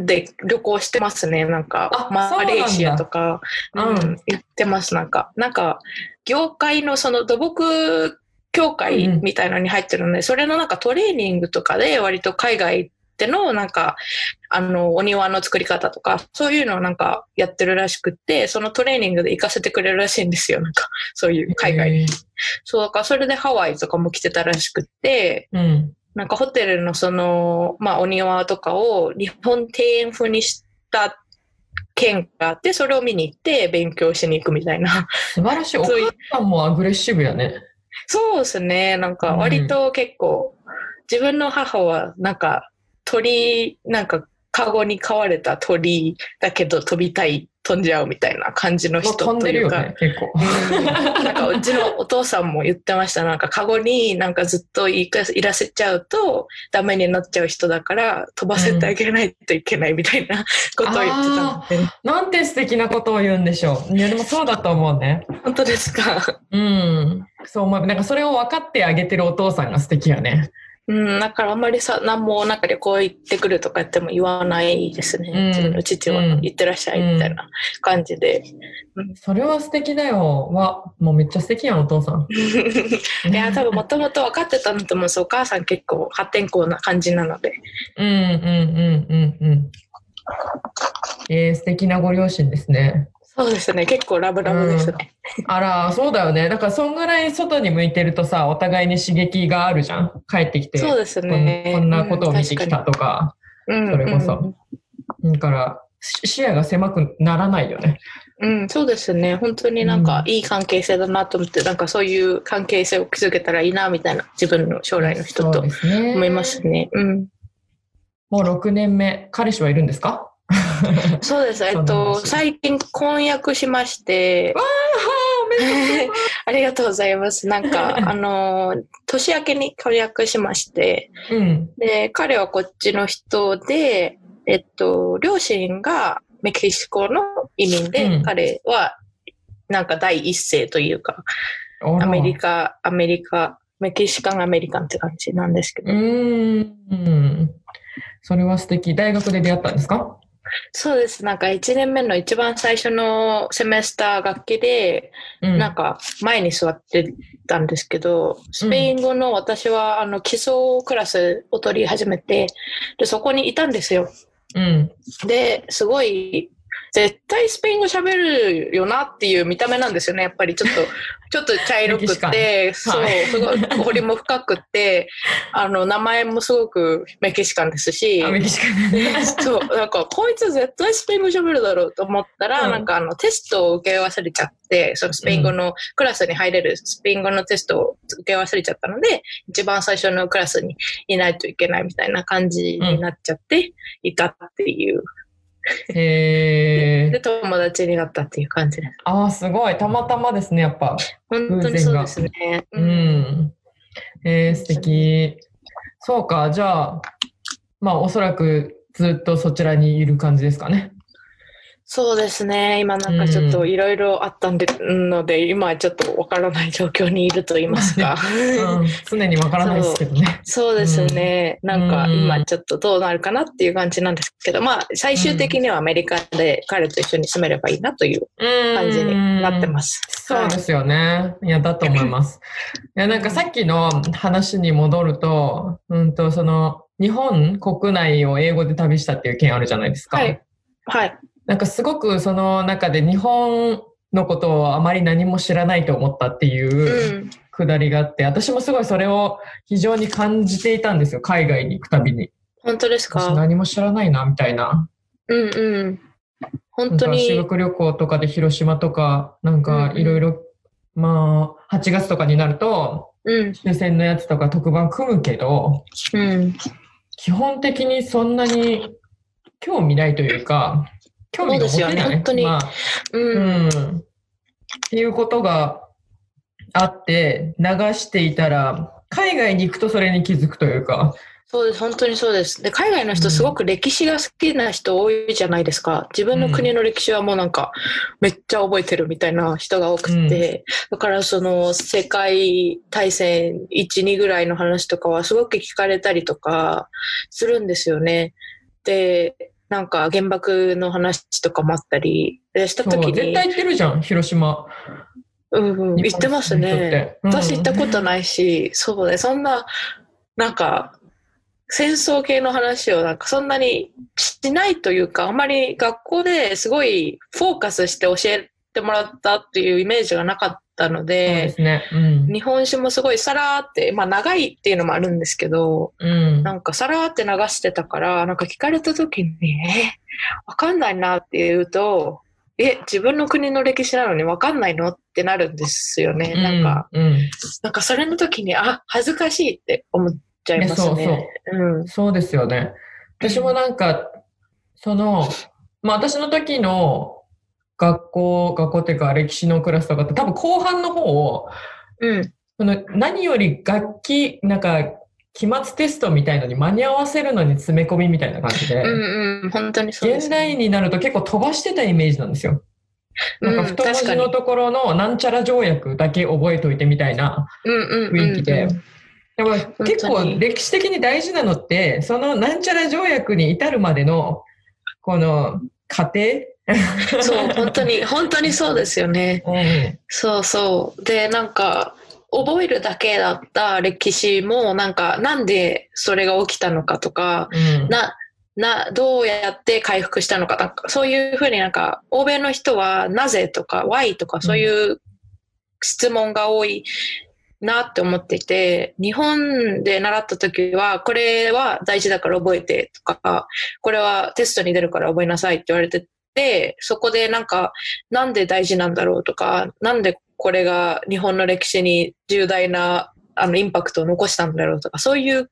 で旅行してますね。なんかあマレーシアとか、うん行ってます。なんか、なんか業界のその土木協会みたいなのに入ってるので、それのなんかトレーニングとかで割と海外でのなんか、あの、お庭の作り方とか、そういうのをなんかやってるらしくって、そのトレーニングで行かせてくれるらしいんですよ。なんか、そういう海外に。そう、だからそれでハワイとかも来てたらしくって、うん。なんかホテルのその、まあお庭とかを日本庭園風にした県があって、それを見に行って勉強しに行くみたいな。素晴らしい。おそういう母さんもアグレッシブやね。そうですね。なんか割と結構、自分の母はなんか鳥、なんかカゴに飼われた鳥だけど飛びたい、飛んじゃうみたいな感じの人というか。ね、<laughs> 結構。うんなんかうちのお父さんも言ってました。なんかカゴになんかずっといかいらせちゃうとダメになっちゃう人だから飛ばせてあげないといけないみたいなことを言ってたので、<laughs> なんて素敵なことを言うんでしょう。いや、でもそうだと思うね。本当ですか。うん。そう思う。なんかそれを分かってあげてるお父さんが素敵やね。うん、だからあんまりさ、何もなんか旅行行ってくるとか言っても言わないですね。うん自分の父はうん行ってらっしゃいみたいな感じで。それは素敵だよ。わ、もうめっちゃ素敵やん、お父さん。<laughs> いや、多分もともと分かってたのと思うんですお母さん結構破天荒な感じなので。うんうんうんうんうん。えー、素敵なご両親ですね。そうですね。結構ラブラブですね。あら、そうだよね。だから、そんぐらい外に向いてるとさ、お互いに刺激があるじゃん。帰ってきて。そうですこんね。こんなことを見てきたとか。うん。それこそうんだから、し視野が狭くならないよね。うん、そうですね。本当になんかいい関係性だなと思って、なんかそういう関係性を築けたらいいな、みたいな、自分の将来の人とそうですね。思いますね。うん。もう6年目。彼氏はいるんですか？<laughs> そうです。えっと、話最近婚約しまして、おめでとう <laughs> ありがとうございます。なんか、<laughs> あの、年明けに婚約しまして、うん。で、彼はこっちの人で、えっと、両親がメキシコの移民で、うん彼はなんか第一声というか、アメリカ、アメリカ、メキシカンアメリカンって感じなんですけうど、ーん。それは素敵。大学で出会ったんですか？そうです。なんか1年目の一番最初のセメスター学期で、うんなんか前に座ってたんですけど、スペイン語の私はあの基礎クラスを取り始めて、で、そこにいたんですよ。うん。で、すごい、絶対スペイン語喋るよなっていう見た目なんですよね。やっぱりちょっと、<laughs> ちょっと茶色くて、そう、はいすごい、彫りも深くって、あの、名前もすごくメキシカンですし、アメリカね。そう、なんか、こいつ絶対スペイン語喋るだろうと思ったら、うんなんかあの、テストを受け忘れちゃって、そのスペイン語のクラスに入れるスペイン語のテストを受け忘れちゃったので、一番最初のクラスにいないといけないみたいな感じになっちゃって、いたっていう。へえ <laughs> で、。友達になったっていう感じです。ああ、すごい。たまたまですね、やっぱ。本当にそうですね。う。ん。えー、素敵。そうか、じゃあ、まあ、おそらくずっとそちらにいる感じですかね。そうですね。今なんかちょっといろいろあったんで、ので、今はちょっとわからない状況にいると言いますか。<laughs> うん、常にわからないですけどね。<laughs> そうですね。なんかうん今ちょっとどうなるかなっていう感じなんですけど、まあ最終的にはアメリカで彼と一緒に住めればいいなという感じになってます。そうですよね。いや、だと思います。いや、なんかさっきの話に戻ると、うんと、その、日本国内を英語で旅したっていう件あるじゃないですか。はい。はい。なんかすごくその中で日本のことをあまり何も知らないと思ったっていううんくだりがあって、私もすごいそれを非常に感じていたんですよ、海外に行くたびに。本当です私か何も知らないな、みたいな。うんうん。本当なんか修に。学旅行とかで広島とか、なんかいろいろ、まあ、8月とかになると、うん。終戦のやつとか特番組むけど、うん。基本的にそんなに興味ないというか、興味が持てない。そうですよね本当にまあう。うんん。っていうことがあって、流していたら、海外に行くとそれに気づくというか、そうです。本当にそうです。で、海外の人すごく歴史が好きな人多いじゃないですか。自分の国の歴史はもうなんか、めっちゃ覚えてるみたいな人が多くて、だからその世界大戦1、2ぐらいの話とかはすごく聞かれたりとかするんですよね。で、なんか原爆の話とかもあったりでした時に、絶対行ってるじゃん、広島。うんうん、言ってますね。うん私行ったことないし、そうね、そんな、なんか、戦争系の話をなんかそんなにしないというか、あまり学校ですごいフォーカスして教えてもらったっていうイメージがなかっったのそうでで、すね。うん。日本酒もすごいさらーって、まあ長いっていうのもあるんですけど、うん。なんかさらーって流してたから、なんか聞かれた時に、え、わかんないなって言うと、え、自分の国の歴史なのにわかんないのってなるんですよね。なんか、うん、なんかそれの時に、あ、恥ずかしいって思っちゃいますね。いやそううん。そうですよね。私もなんか、その、まあ私の時の学校、学校っていうか歴史のクラスとかって多分後半の方を、うん。その何より楽器、なんか、期末テストみたいのに間に合わせるのに詰め込みみたいな感じで、うんうん。本当にそうです、現代になると結構飛ばしてたイメージなんですよ。なんかうん太文字のところのなんちゃら条約だけ覚えといてみたいな。雰囲気ででも結構歴史的に大事なのって、そのなんちゃら条約に至るまでの、この過程 <laughs> そう、本当に、本当にそうですよね。うんそうそう。で、なんか、覚えるだけだった歴史も、なんか、なんでそれが起きたのかとか、うんな、な、どうやって回復したのか、なんかそういうふうになんか、欧米の人はなぜとか why とかそういう質問が多いなって思っていて、日本で習った時は、これは大事だから覚えてとか、これはテストに出るから覚えなさいって言われてて、そこでなんか、なんで大事なんだろうとか、なんでこれが日本の歴史に重大なあのインパクトを残したんだろうとか、そういう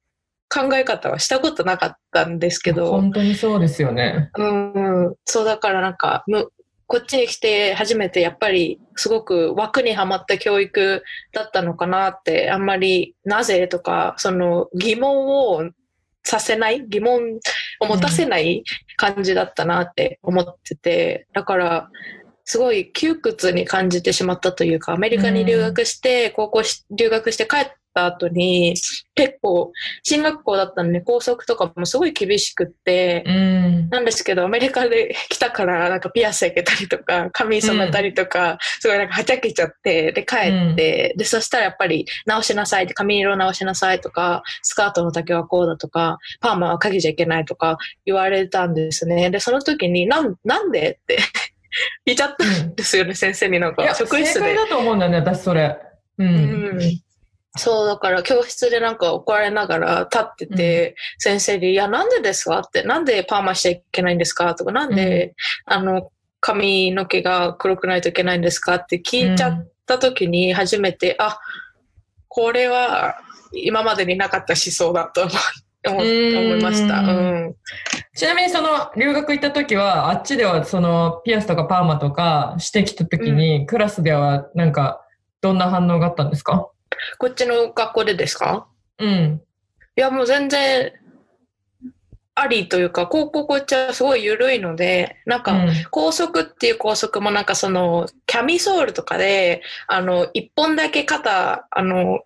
考え方はしたことなかったんですけど、本当にそうですよね。うん、そうだからなんか、むこっちに来て初めてやっぱりすごく枠にはまった教育だったのかなって、あんまりなぜとか、その疑問をさせない、疑問を持たせない感じだったなって思ってて、だから、すごい窮屈に感じてしまったというか、アメリカに留学して、高校留学して帰ってった後に、結構、進学校だったので、校則とかもすごい厳しくって、うん。なんですけど、アメリカで <laughs> 来たから、なんかピアス開けたりとか、髪染めたりとか、すごいなんかはちゃけちゃって、で、帰って、で、そしたらやっぱり直しなさいって、髪色直しなさいとか、スカートの丈はこうだとか、パーマはかけちゃいけないとか言われたんですね。で、その時に、なん、なんでって <laughs> 聞いちゃったんですよね、先生になんか、職員室で。正解だと思うんだよね、私それ。う。うんんそう、だから教室でなんか怒られながら立ってて、先生に、いや、なんでですかって、なんでパーマしちゃいけないんですかとか、なんで、あの、髪の毛が黒くないといけないんですかって聞いちゃった時に初めて、あ、これは今までになかった思想だと思思いました。うん。ちなみにその留学行った時は、あっちではそのピアスとかパーマとかしてきた時に、クラスではなんかどんな反応があったんですか？こっちの学校でですか？うん。いや、もう全然、ありというか、高校こっちはすごい緩いので、なんか、うん高速っていう高速もなんかその、キャミソールとかで、あの、一本だけ肩、あの、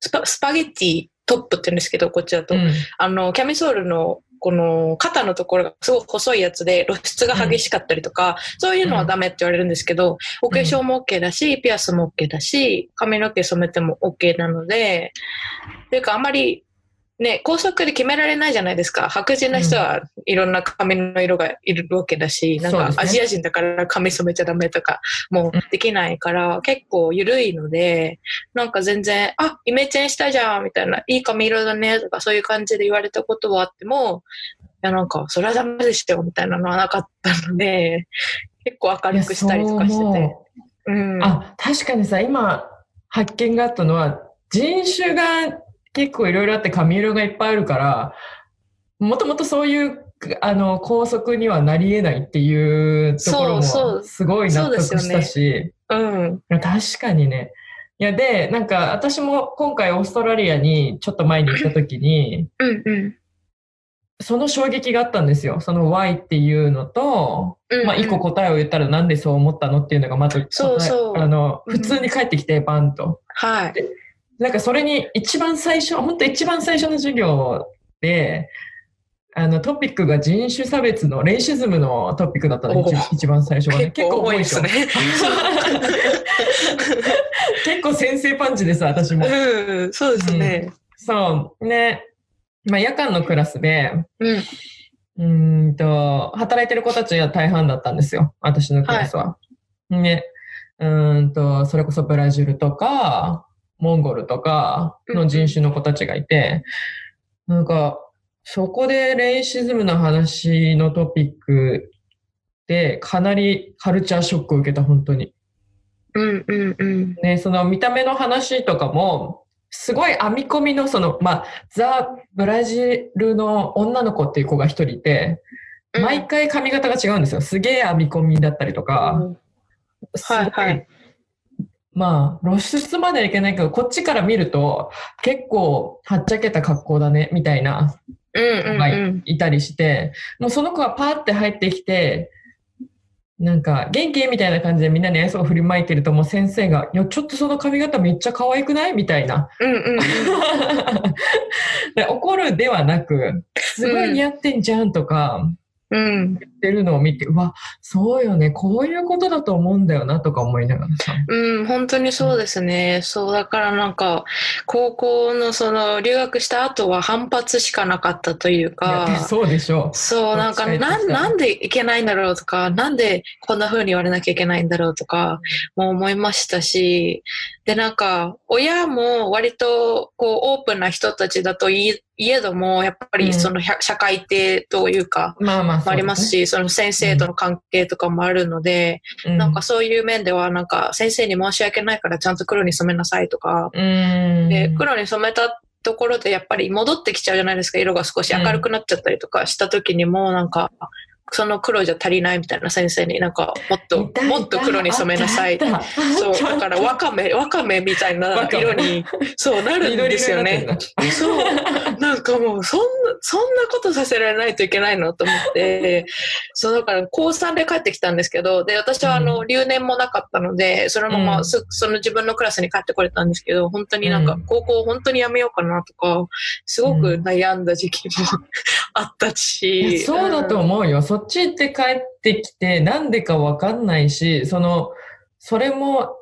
スパスパゲッティトップって言うんですけど、こっちだと。うんあの、キャミソールの、この肩のところがすごく細いやつで露出が激しかったりとか、そういうのはダメって言われるんですけど、お化粧も OK だし、ピアスも OK だし、髪の毛染めても OK なので、というかあんまりね、高速で決められないじゃないですか。白人の人はいろんな髪の色がいるわけだし、なんかそうですねアジア人だから髪染めちゃダメとかもうできないから、結構緩いので、なんか全然、あ、イメチェンしたじゃんみたいな、いい髪色だねとかそういう感じで言われたことはあっても、いやなんか、それはダメでしたよみたいなのはなかったので、結構明るくしたりとかしてて。う思うんう。あ、確かにさ、今発見があったのは、人種が結構いろいろあって髪色がいっぱいあるから、もともとそういう、あの、校則にはなり得ないっていうところもすごい納得したし、うん。確かにね。いや、で、なんか私も今回オーストラリアにちょっと前に行った時に、うんうん。その衝撃があったんですよ。その Y っていうのと、うんうんまあ一個答えを言ったらなんでそう思ったのっていうのがまずそうそうあの、うん普通に返ってきてバンと。はい。なんかそれに一番最初、本当一番最初の授業で、あのトピックが人種差別のレイシズムのトピックだったの、お一一番最初はね。結構重いですね。<laughs> 結構先生パンチです、私も。うん、そうですね。そう。ね。まあ夜間のクラスで、うん。んと、働いてる子たちは大半だったんですよ。私のクラスは。ね。うーんと、それこそブラジルとか、モンゴルとかの人種の子たちがいて、なんか、そこでレイシズムの話のトピックで、かなりカルチャーショックを受けた、本当に。うんうんうん。ね、その見た目の話とかも、すごい編み込みのその、まあ、ザ・ブラジルの女の子っていう子が一人いて、毎回髪型が違うんですよ。すげえ編み込みだったりとか、はいはい。まあ、露出まではいけないけど、こっちから見ると、結構、はっちゃけた格好だね、みたいなうんうんがうん。いたりして、もうその子がパーって入ってきて、なんか、元気？みたいな感じでみんなに愛想を振りまいてると、もう先生が、いや、ちょっとその髪型めっちゃ可愛くない？みたいな。うんうん <laughs> で怒るではなく、すごい似合ってんじゃんとか、うん。言ってるのを見て、うわ、そうよね、こういうことだと思うんだよなとか思いながらさ。うん、本当にそうですね。そう、だからなんか、高校のその、留学した後は反発しかなかったというか、そうでしょそう、なんか、ななんでいけないんだろうとか、なんでこんな風に言われなきゃいけないんだろうとか、もう思いましたし、で、なんか、親も割と、こう、オープンな人たちだといいえども、やっぱうんりその、社会体というか、う。まあまあ、もありますし、その先生との関係とかもあるので、なんかそういう面では、なんか先生に申し訳ないからちゃんと黒に染めなさいとか。で、黒に染めたところでやっぱり戻ってきちゃうじゃないですか、色が少し明るくなっちゃったりとかした時にも、なんか、その黒じゃ足りないみたいな先生になんか、もっともっと黒に染めなさい。そう、だからわかめ、わかめみたいな色に、そうなるんですよね。そう。なんかもう、そんな、そんなことさせられないといけないのと思って、<laughs> そう、だから、高3で帰ってきたんですけど、で、私はあの、う留年もなかったので、そのまうん。その自分のクラスに帰ってこれたんですけど、本当になんかうん、高校本当にやめようかなとか、すごく悩んだ時期もあったいし。やそうだと思うよ。そっち行って帰ってきて、なんでかわかんないし、その、それも、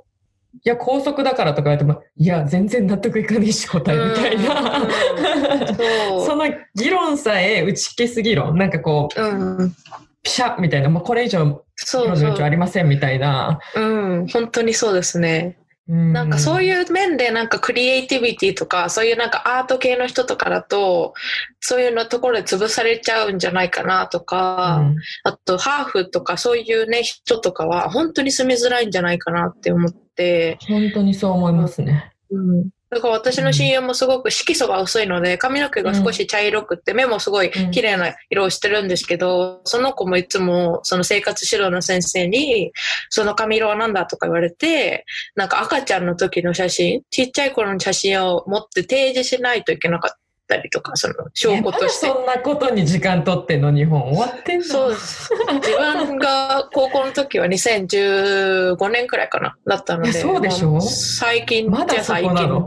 いや、高速だからとか言われても、いや、全然納得いかねえし、答えみたいな。うんその議論さえ打ち消す議論。なんかこう、うん。ピシャみたいな、もうこれ以上、議そうそ論の余地あう。りませんみたいな。うん。本当にそうですね。ななんかそうういう面でなんかクリエイティビティとかそういうなんかアート系の人とかだとそういうのところで潰されちゃうんじゃないかなとか、ん、あとハーフとかそういうね人とかは本当に住みづらいんじゃないかなって思って、本当にそう思いますね。うん、だから私の親友もすごく色素が薄いので髪の毛が少し茶色くって目もすごい綺麗な色をしてるんですけど、その子もいつもその生活指導の先生にその髪色は何だ？とか言われてなんか赤ちゃんの時の写真ちっちゃい頃の写真を持って提示しないといけなかったりとかその証拠としてそんなことに時間取ってんの？日本終わってんの？そうです。自分が高校の時は2015年くらいかな、だったので。えそうでしょ？も最近まだそじゃ最近。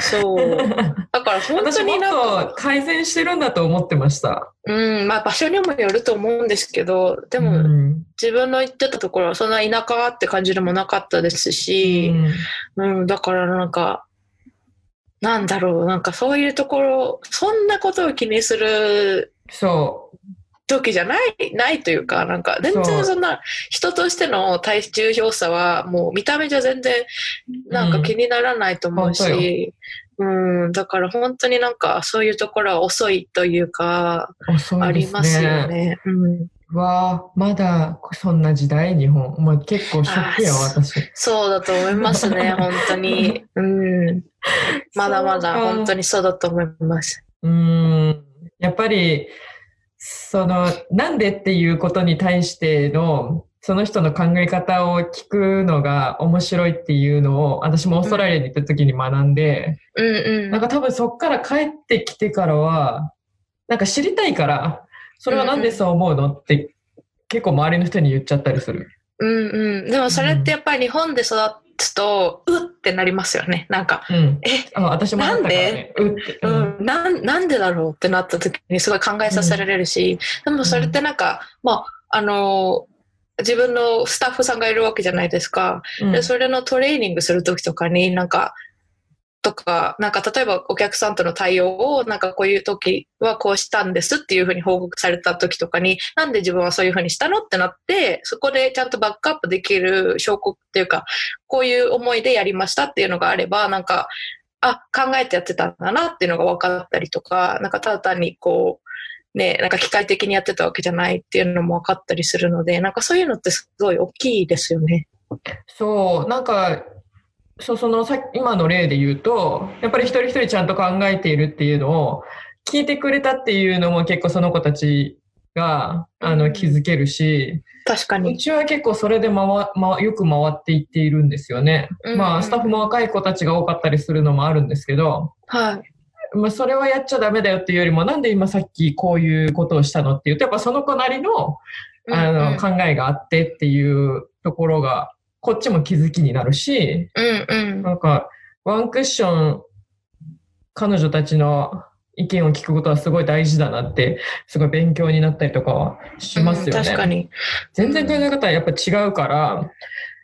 そう。だから本当になんか、と改善してるんだと思ってました。うん、まあ場所にもよると思うんですけど、でも、うん自分の行ってたところはそんな田舎って感じでもなかったですし、うん、だからなんか、なんだろう、なんかそういうところ、そんなことを気にするそ時じゃない、ないというか、なんか全然そんな人としての体重要さはもう見た目じゃ全然なんか気にならないと思ううんし、うん、だから本当になんかそういうところは遅いというか、う。遅あいですりますよね。ね。うん、うわあまだそんな時代？日本。もう結構ショックや私。そうだと思いますね、本当に。<laughs> うん、<laughs> まだまだ本当にそうだと思います。うーん。やっぱり、その、なんでっていうことに対しての、その人の考え方を聞くのが面白いっていうのを、私もオーストラリアに行った時に学んで、うんうん。なんか多分そっから帰ってきてからは、なんか知りたいから、それはなんでそう思うのって結構周りの人に言っちゃったりする。うんうん。でもそれってやっぱり日本で育つと、うってなりますよね。なんか、うん。え、あ私もあったからね。うんん、なんなんでだろうってなった時にすごい考えさせられるし、でもそれってなんか、まあ、あの自分のスタッフさんがいるわけじゃないですか。うんで、それのトレーニングする時とかになんか、とか、なんか例えばお客さんとの対応を、なんかこういう時はこうしたんですっていうふうに報告された時とかに、なんで自分はそういうふうにしたのってなって、そこでちゃんとバックアップできる証拠っていうか、こういう思いでやりましたっていうのがあれば、なんか、あ、考えてやってたんだなっていうのが分かったりとか、なんかただ単にこう、ね、なんか機械的にやってたわけじゃないっていうのも分かったりするので、なんかそういうのってすごい大きいですよね。そう、なんか、そうそのさ今の例で言うと、やっぱり一人一人ちゃんと考えているっていうのを聞いてくれたっていうのも結構その子たちがあうんの気づけるし、う確かに。ちは結構それで回、ま、よく回っていっているんですよね。うんまあ、スタッフも若い子たちが多かったりするのもあるんですけど、はい。まあ、それはやっちゃダメだよっていうよりも、なんで今さっきこういうことをしたのっていうと、やっぱその子なりのあうんうんの考えがあってっていうところが、こっちも気づきになるし、うんうん。なんか、ワンクッション、彼女たちの意見を聞くことはすごい大事だなって、すごい勉強になったりとかはしますよね。うん確かに。全然考え方はやっぱ違うから、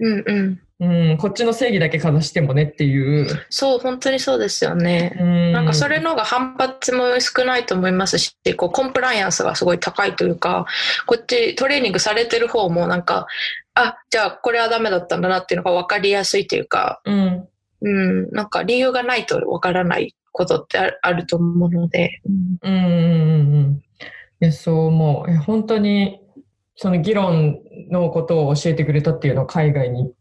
うんうん。うん、こっちの正義だけかざしてもねっていう。そう、本当にそうですよね。うん、なんかそれの方が反発も少ないと思いますし、こうコンプライアンスがすごい高いというか、こっちトレーニングされてる方もなんか、あ、じゃあこれはダメだったんだなっていうのが分かりやすいというか、うん、うん、なんか理由がないと分からないことってあると思うので、うん。うん、うん、うんそう思う。え本当に、その議論のことを教えてくれたっていうのを海外に。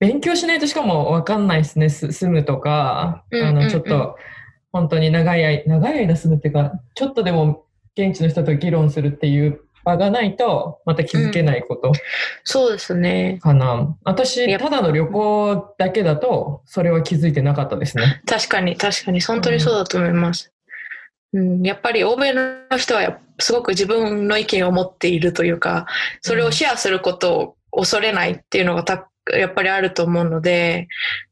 勉強しないとしかも分かんないですね。す住むとか、あの、うんうん。うんちょっと、本当に長い間、長い間住むっていうか、ちょっとでも現地の人と議論するっていう場がないと、また気づけないことそうですね。かな。私、ただの旅行だけだと、それは気づいてなかったですね。確かに、確かに、本当にそうだと思います。うん、やっぱり欧米の人はすごく自分の意見を持っているというか、それをシェアすることを恐れないっていうのがたやっぱりあると思うので、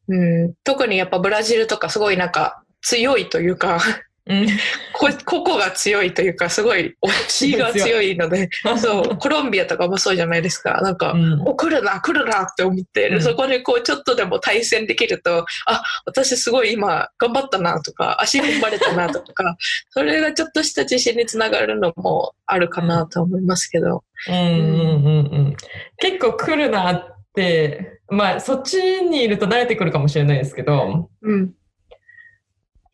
うん、特にやっぱブラジルとかすごいなんか強いというか、うん。こ個々が強いというか、すごい推しが強いので、そう、コロンビアとかもそうじゃないですか。なんか、うんお、来るな、来るなって思って、うんそこでこう、ちょっとでも対戦できると、あ、私すごい今、頑張ったなとか、足踏ん張れたなとか、<laughs> それがちょっとした自信につながるのもあるかなと思いますけど。うんうんうんうん。結構来るなって、まあそっちにいると慣れてくるかもしれないですけど、うん。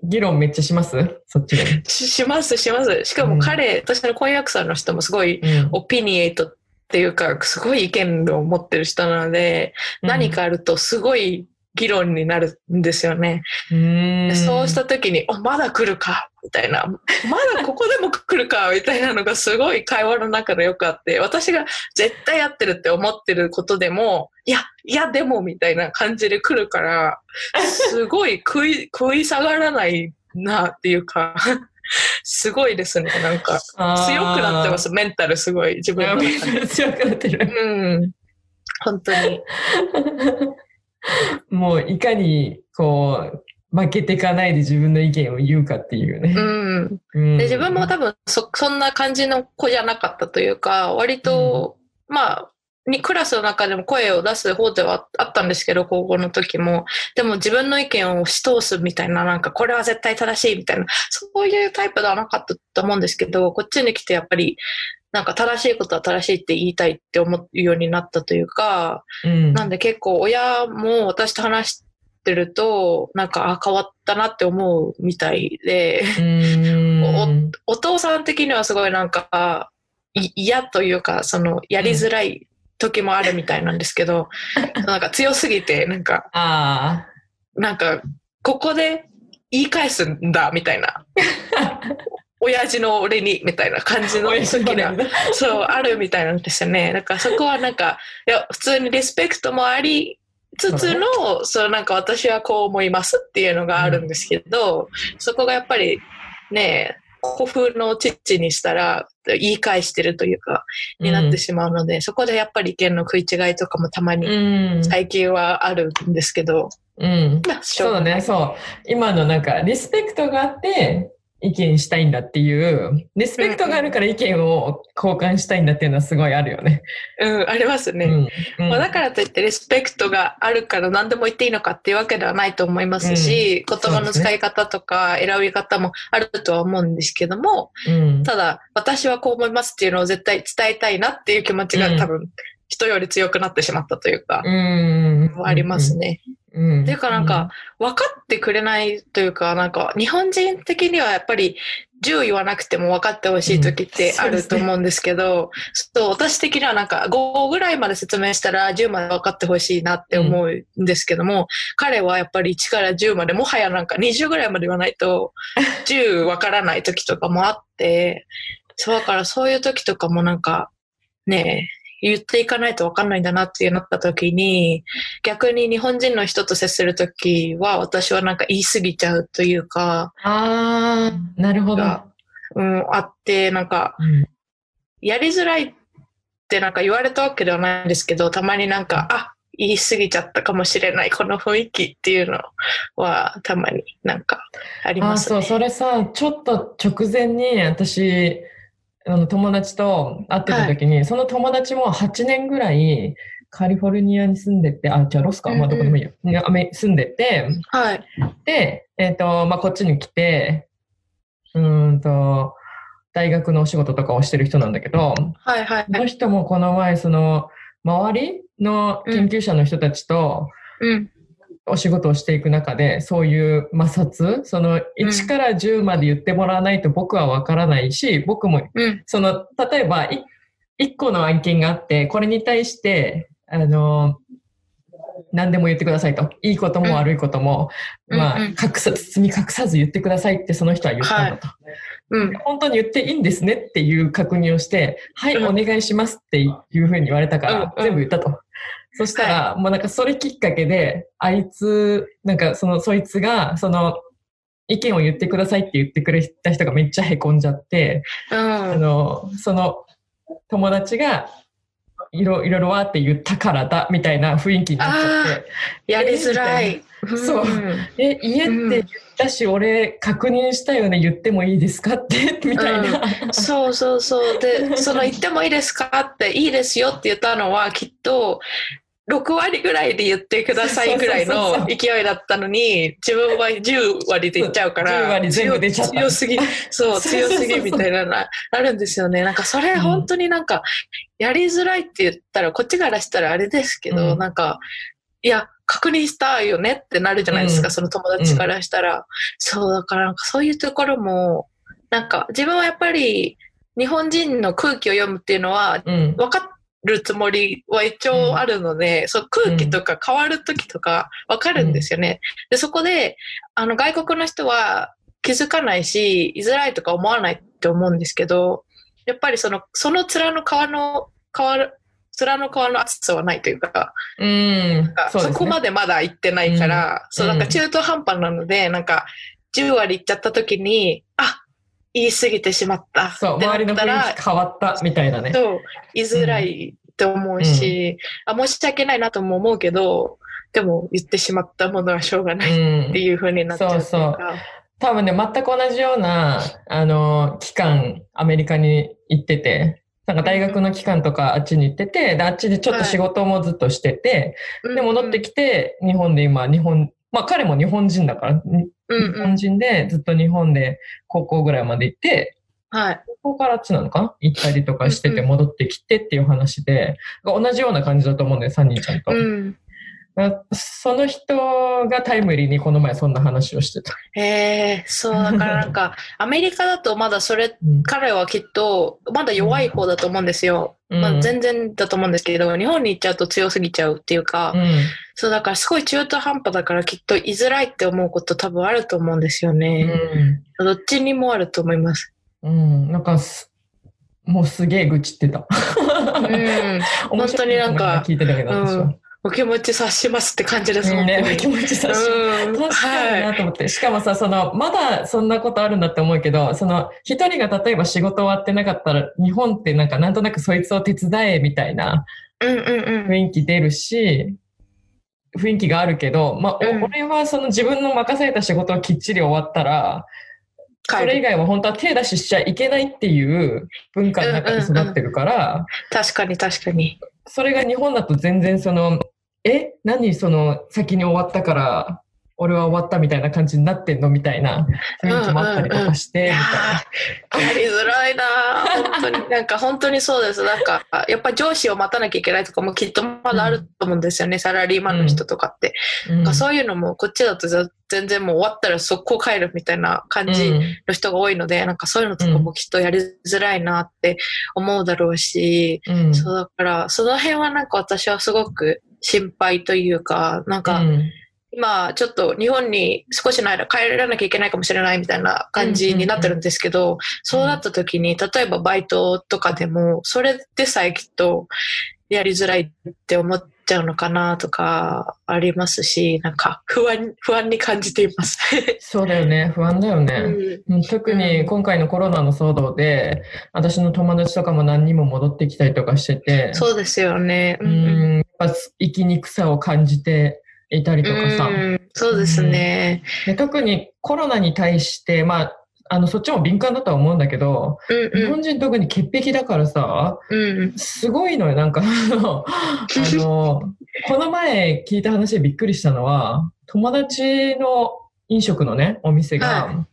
議論めっちゃします？そっちで。しします、します。しかも彼、私の婚約者の人もすごい、うんオピニエイトっていうか、すごい意見を持ってる人なので、何かあるとすごい議論になるんですよね。うそうした時に、お、まだ来るかみたいな。まだここでも来るかみたいなのがすごい会話の中でよくあって、私が絶対やってるって思ってることでも、いや、いやでもみたいな感じで来るから、すごい食い、<laughs> 食い下がらないなっていうか、すごいですね。なんか、強くなってます。メンタルすごい、自分の。強くなってる。うん。本当に。<laughs> <laughs> もういかにこう負けていかないで自分の意見を言うかっていうね。うん。うんで自分も多分そそんな感じの子じゃなかったというか割と、まあにクラスの中でも声を出す方ではあったんですけど高校の時も。でも自分の意見を押し通すみたいななんかこれは絶対正しいみたいな。そういうタイプではなかったと思うんですけどこっちに来てやっぱりなんか正しいことは正しいって言いたいって思うようになったというか、うん。なんで結構親も私と話してるとなんかあ変わったなって思うみたいで。うん。お父さん的にはすごいなんかい嫌というかそのやりづらい時もあるみたいなんですけど、<laughs> なんか強すぎてなんかあなんかここで言い返すんだみたいな。<laughs> 親父の俺にみたいな感じあ。の時がねそうあるみたいなんですよね。だからそこはなんかいや普通にリスペクトもありつつのそうなんか私はこう思いますっていうのがあるんですけど、そこがやっぱりね古風の父にしたら言い返してるというかになってしまうので、そこでやっぱり意見の食い違いとかもたまにうん。最近はあるんですけど、うん。まあしょそうね、そう。今のなんか、リスペクトがあって、意見したいんだっていう、リスペクトがあるから意見を交換したいんだっていうのはすごいあるよね。うん、ありますね。うん。うんまあ、だからといってリスペクトがあるから何でも言っていいのかっていうわけではないと思いますし、言葉の使い方とか選び方もあるとは思うんですけども、うん。ただ私はこう思いますっていうのを絶対伝えたいなっていう気持ちがうん多分人より強くなってしまったというか、うん。ありますね。うん。っていうかなんか、分かってくれないというか、なんか日本人的にはやっぱり10言わなくても分かってほしい時ってあると思うんですけど、そう私的にはなんか5ぐらいまで説明したら10まで分かってほしいなって思うんですけども、彼はやっぱり1から10までもはやなんか20ぐらいまで言わないと10分からない時とかもあって、そうだからそういう時とかもなんかね言っていかないと分かんないんだなってなった時に、逆に日本人の人と接するときは、私はなんか言い過ぎちゃうというか、ああ、なるほど。がうん、あって、なんか、うんやりづらいってなんか言われたわけではないんですけど、たまになんか、あ、言い過ぎちゃったかもしれない、この雰囲気っていうのは、たまになんかありあーそう、ますね。それさ、ちょっと直前に私、あの友達と会ってた時に、その友達も8年ぐらいカリフォルニアに住んでて、あ、じゃあロスか、まあどこでもいいよ。ねアメ住んでて、はい。で、えっ、と、まあこっちに来て、うーんと、大学のお仕事とかをしてる人なんだけど、はいはいその人もこの前、その、周りの研究者の人たちと、うん。お仕事をしていく中で、そういう摩擦、その1から10まで言ってもらわないと僕はわからないし、僕も、うん。その、例えば、い1個の案件があって、これに対して、あの、何でも言ってくださいと。いいことも悪いことも、うんまあ、うんうん隠さ、包み隠さず言ってくださいってその人は言ったんだと。うん。本当に言っていいんですねっていう確認をして、はい、うんお願いしますっていうふうに言われたから、全部言ったと。そしたら、もうなんかそれきっかけで、あいつ、なんかその、そいつが、その、意見を言ってくださいって言ってくれた人がめっちゃ凹んじゃって、あうん。の、その、友達が、いろいろわーって言ったからだ、みたいな雰囲気になっちゃって、やりづらい。そうんえ、家って言ったし、俺確認したよね、言ってもいいですかって、みたいな。そうそうそう。で、その言ってもいいですかって、いいですよって言ったのは、きっと、6割ぐらいで言ってくださいぐらいの勢いだったのに、自分は10割で言っちゃうから、10割全部出ちゃった。強すぎ、そう、強すぎみたいなのあるんですよね。なんかそれ本当になんか、やりづらいって言ったら、こっちからしたらあれですけど、うん。なんか、いや、確認したいよねってなるじゃないですか、うん。その友達からしたら。そう、だからなんかそういうところも、なんか自分はやっぱり日本人の空気を読むっていうのはうん。分かるつもりは一応あるので、そう空気とか変わる時とか分かるんですよね。で、そこで、あの外国の人は気づかないし、居づらいとか思わないって思うんですけど、やっぱりその、その面の皮の、変わる、面の皮の厚さはないというか。そこまでまだ行ってないから、そう、なんか中途半端なので、なんか、10割行っちゃった時に、あ、言い過ぎてしまった。そう、周りの雰囲気変わったみたいなね。そう、言いづらいと思うし、あ、申し訳ないなとも思うけど、でも言ってしまったものはしょうがないってうん。いう風になっちゃうっていうそうか。多分ね、全く同じような、あの、期間、アメリカに行ってて、なんか大学の期間とかあっちに行ってて、で、あっちでちょっと仕事もずっとしてて、うんで、戻ってきて、日本で今、日本、まあ彼も日本人だから。日本人でずっと日本で高校ぐらいまで行って、はい。高校からあっちなのかな？行ったりとかしててうん戻ってきてっていう話で、同じような感じだと思うんだよ、サニーちゃんと。うん。あその人がタイムリーにこの前そんな話をしてた。へえ、そう、だからなんか、<laughs> アメリカだとまだそれ、うん彼はきっと、まだ弱い方だと思うんですよ。まあ、全然だと思うんですけど、日本に行っちゃうと強すぎちゃうっていうか、うんそう、だからすごい中途半端だからきっと居づらいって思うこと多分あると思うんですようね。んどっちにもあると思います。うん、なんかす、もうすげえ愚痴ってた。うん。本当になんか聞いてたけど、私は。お気持ち察しますって感じですもんね、気持ちさしうん。確かには。ないと思って。しかもさ、その、まだそんなことあるんだって思うけど、その、一人が例えば仕事終わってなかったら、日本ってなんかなんとなくそいつを手伝えみたいなうんうんうん。雰囲気出るし、雰囲気があるけど、まあ、おうん俺はその自分の任された仕事をきっちり終わったら、それ以外は本当は手出ししちゃいけないっていう文化の中で育ってるから、確かに確かに。それが日本だと全然その、え？何その先に終わったから、俺は終わったみたいな感じになってんの？みたいな雰囲気もあったりとかして、みいやたいな。ーやりづらいな。ー本当に。なんか本当にそうです。なんか、やっぱ上司を待たなきゃいけないとかもきっとまだあると思うんですよね。サラリーマンの人とかって。うん。そういうのもこっちだとぜ全然もう終わったら速攻帰るみたいな感じの人が多いので、なんかそういうのとかもきっとやりづらいなって思うだろうし、うんうん。そうだから、その辺はなんか私はすごく心配というか、なんか、うん。今ちょっと日本に少しの間帰らなきゃいけないかもしれないみたいな感じになってるんですけど、そうなった時に、例えばバイトとかでも、それでさえきっとやりづらいって思っちゃうのかなとかありますし、なんか不安、不安に感じています。<laughs> そうだよね。不安だよね。うんうん特に今回のコロナの騒動で、私の友達とかも何人も戻ってきたりとかしてて、そうですよね。う。ん、やっぱ生きにくさを感じていたりとかさ、うんそうですね。で特にコロナに対して、まあ、あの、そっちも敏感だとは思うんだけど、うんうん日本人特に潔癖だからさ、うんすごいのよ、なんか、<laughs> あの、この前聞いた話でびっくりしたのは、友達の飲食のね、お店が、は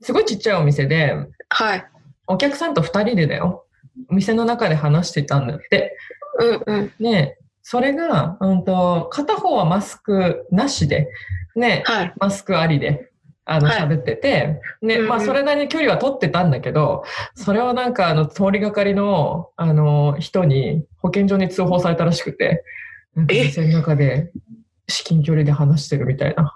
すごいちっちゃいお店で、はい。お客さんと二人でだよ。お店の中で話してたんだって。うんうん。ねそれが、うんと、片方はマスクなしで、ね、はい。マスクありで、あの、はい喋ってて、ね、うんうんまあ、それなりに距離は取ってたんだけど、それをなんか、あの、通りがかりの、あの、人に、保健所に通報されたらしくて、なんかえ店の中で、至近距離で話してるみたいな。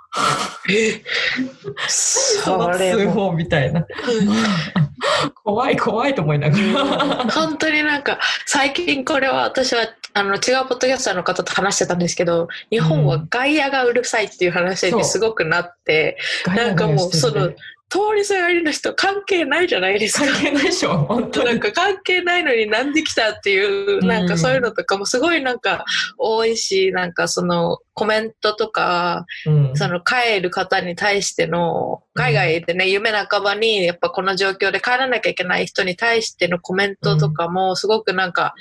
え？<laughs> そそのれも。通報みたいな。<laughs> 怖い怖いと思いながら。本当になんか最近これは私はあの違うポッドキャスターの方と話してたんですけど日本は外野がうるさいっていう話にすごくなって、なんかもうその通りすがりの人関係ないじゃないですか。関係ないでしょ、<laughs> 本当に。なんか関係ないのになんで来たっていう、うん。なんかそういうのとかもすごいなんか多いし、なんかそのコメントとか、うん。その帰る方に対しての、海外でね、夢半ばに、やっぱこの状況で帰らなきゃいけない人に対してのコメントとかも、すごくなんか、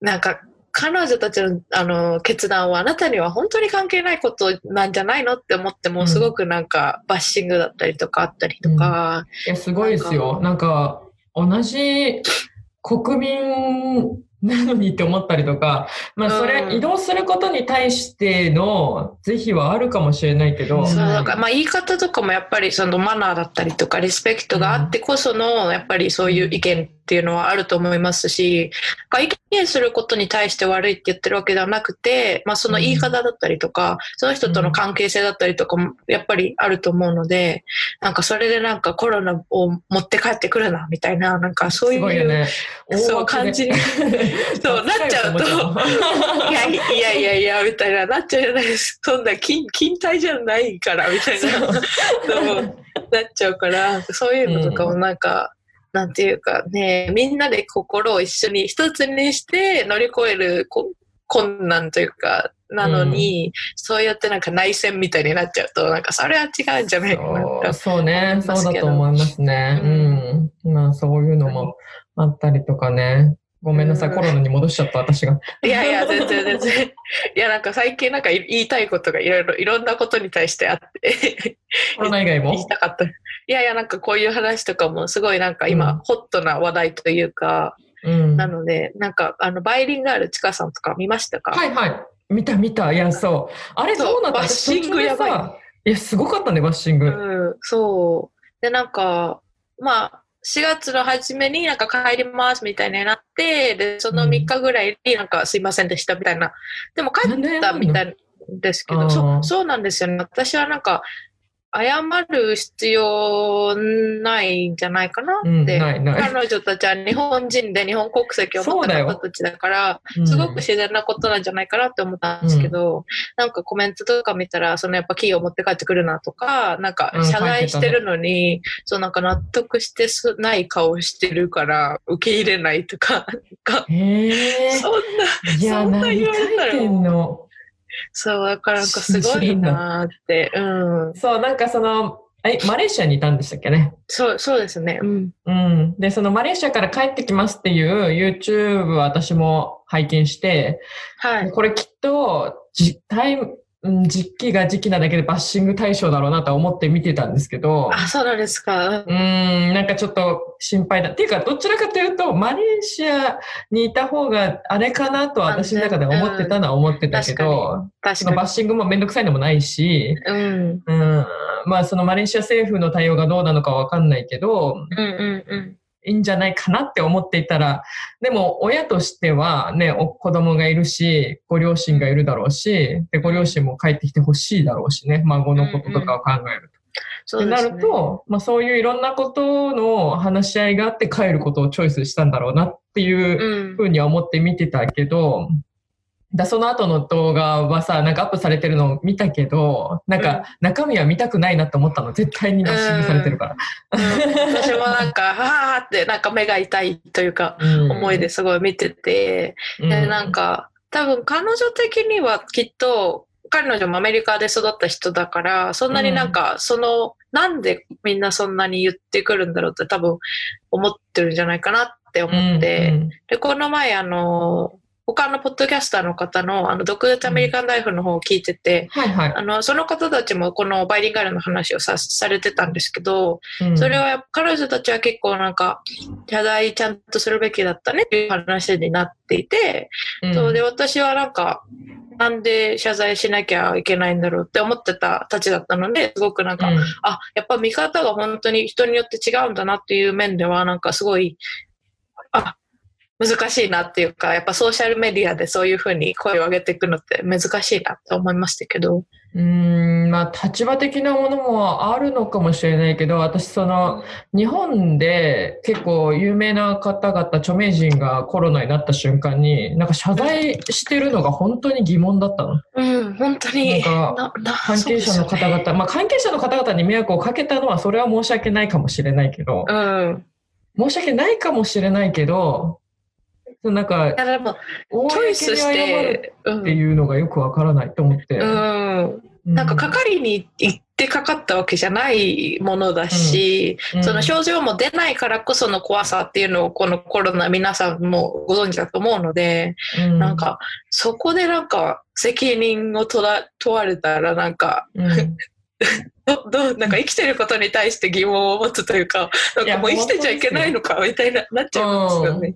なんか、彼女たちのあの決断はあなたには本当に関係ないことなんじゃないのって思っても、うんすごくなんかバッシングだったりとかあったりとか、いや、すごいですよ。なんか、同じ国民なのにって思ったりとか、まあ、それ、うん移動することに対しての是非はあるかもしれないけど、そうだから、まあ、言い方とかもやっぱりそのマナーだったりとかリスペクトがあってこそのやっぱりそういう意見っていうのはあると思いますし、なんか意見することに対して悪いって言ってるわけではなくて、まあ、その言い方だったりとか、その人との関係性だったりとかもやっぱりあると思うので、なんかそれでなんかコロナを持って帰ってくるなみたいな、なんかそういう、ね。そう感じに <laughs> そうなっちゃうと。<laughs> いやいやいやいや、みたいな、なっちゃうじゃないですか。そんな金、金体じゃないから、みたいな。のもなっちゃうから、そういうのとかもなんか、なんていうかね、みんなで心を一緒に一つにして乗り越えるこ困難というか、なのに、そうやってなんか内戦みたいになっちゃうと、なんかそれは違うんじゃないかなそう。そうね、そうだと思いますね。うん。まあ、そういうのもあったりとかね。ごめんなさい、うんコロナに戻しちゃった、私が。いやいや、全然全然。いや、なんか最近なんか言いたいことがいろいろ、いろんなことに対してあって、コロナ以外言いもたかった。いやいや、なんかこういう話とかもすごいなんか今、うんホットな話題というか、うん。なので、なんかあの、バイリンガールちかさんとか見ましたか？はいはい。見た見た。いや、そう。あれそうどうなった？バッシングやばいいや、すごかったね、バッシング。うん、そう。で、なんか、まあ、4月の初めになんか帰りますみたいになって、で、その3日ぐらいになんかすいませんでしたみたいな。でも帰ったみたいですけど、そうそうなんですよね。私はなんか、謝る必要ないんじゃないかなうん、って。ないない。彼女たちは日本人で日本国籍を持った方たちだから、すごく自然なことなんじゃないかなって思ったんですけど、なんかコメントとか見たら、そのやっぱキーを持って帰ってくるなとか、なんかうん謝罪してるのに、そうなんか納得してすない顔してるから受け入れないとか、なんか。そんな、そんな何言われたらそう、だからなんかすごいなーって、うん。そう、なんかその、え、マレーシアにいたんでしたっけね？そう、そうですね。うん。うん。で、そのマレーシアから帰ってきますっていう YouTube 私も拝見して、はい。これきっと、じタイム、うん時期が時期なだけでバッシング対象だろうなとは思って見てたんですけど、あ、そうなんですか。うーん、なんかちょっと心配だ。っていうか、どちらかというと、マレーシアにいた方があれかなとは私の中で思ってたのは思ってたけど、確かに。バッシングもめんどくさいのもないし、うん。うん、まあそのマレーシア政府の対応がどうなのかわかんないけど、うんうんうん。いいんじゃないかなって思っていたら、でも親としてはね、お子供がいるし、ご両親がいるだろうし、で、ご両親も帰ってきてほしいだろうしね、孫のこととかを考えると。ってなそうですね。ると、まあそういういろんなことの話し合いがあって帰ることをチョイスしたんだろうなっていううんふ。うには思って見てたけど、だその後の動画はさ、なんかアップされてるのを見たけど、なんか中身は見たくないなって思ったの。絶対にバッシングされてるから。うん。<laughs> 私もなんか、はーって、なんか目が痛いというか、うん。思いですごい見てて、うん。で、なんか、多分彼女的にはきっと、彼女もアメリカで育った人だから、そんなになんか、その、なんでみんなそんなに言ってくるんだろうって多分思ってるんじゃないかなって思って、うん。で、この前、あの、他のポッドキャスターの方の、あの、独立アメリカンライフの方を聞いてて、はいはい。あの、その方たちもこのバイリンガルの話をさ、されてたんですけど、うん。それは彼女たちは結構なんか、謝罪ちゃんとするべきだったねっていう話になっていて、うん。そうで、私はなんか、なんで謝罪しなきゃいけないんだろうって思ってたたちだったので、すごくなんか、うん。あ、やっぱ見方が本当に人によって違うんだなっていう面では、なんかすごい、あ、難しいなっていうか、やっぱソーシャルメディアでそういうふうに声を上げていくのって難しいなって思いましたけど。うーん、まあ、立場的なものもあるのかもしれないけど、私、その、日本で結構有名な方々、著名人がコロナになった瞬間に、なんか謝罪してるのが本当に疑問だったの。うん、本当に。なんか関係者の方々、ねまあ、関係者の方々に迷惑をかけたのは、それは申し訳ないかもしれないけど、うん。申し訳ないかもしれないけど、そのなんかい、やでも、チョイスして、うんっていうのがよくわからないと思って。うん、なん。かかかりに行ってかかったわけじゃないものだし、うん。その症状も出ないからこその怖さっていうのをこのコロナ皆さんもご存知だと思うので、うん。なんかそこでなんか責任を問われたらなんかうん。<laughs> どどうなんか生きてることに対して疑問を持つというかなんかもう生きてちゃいけないのかみたいななっちゃいますよね。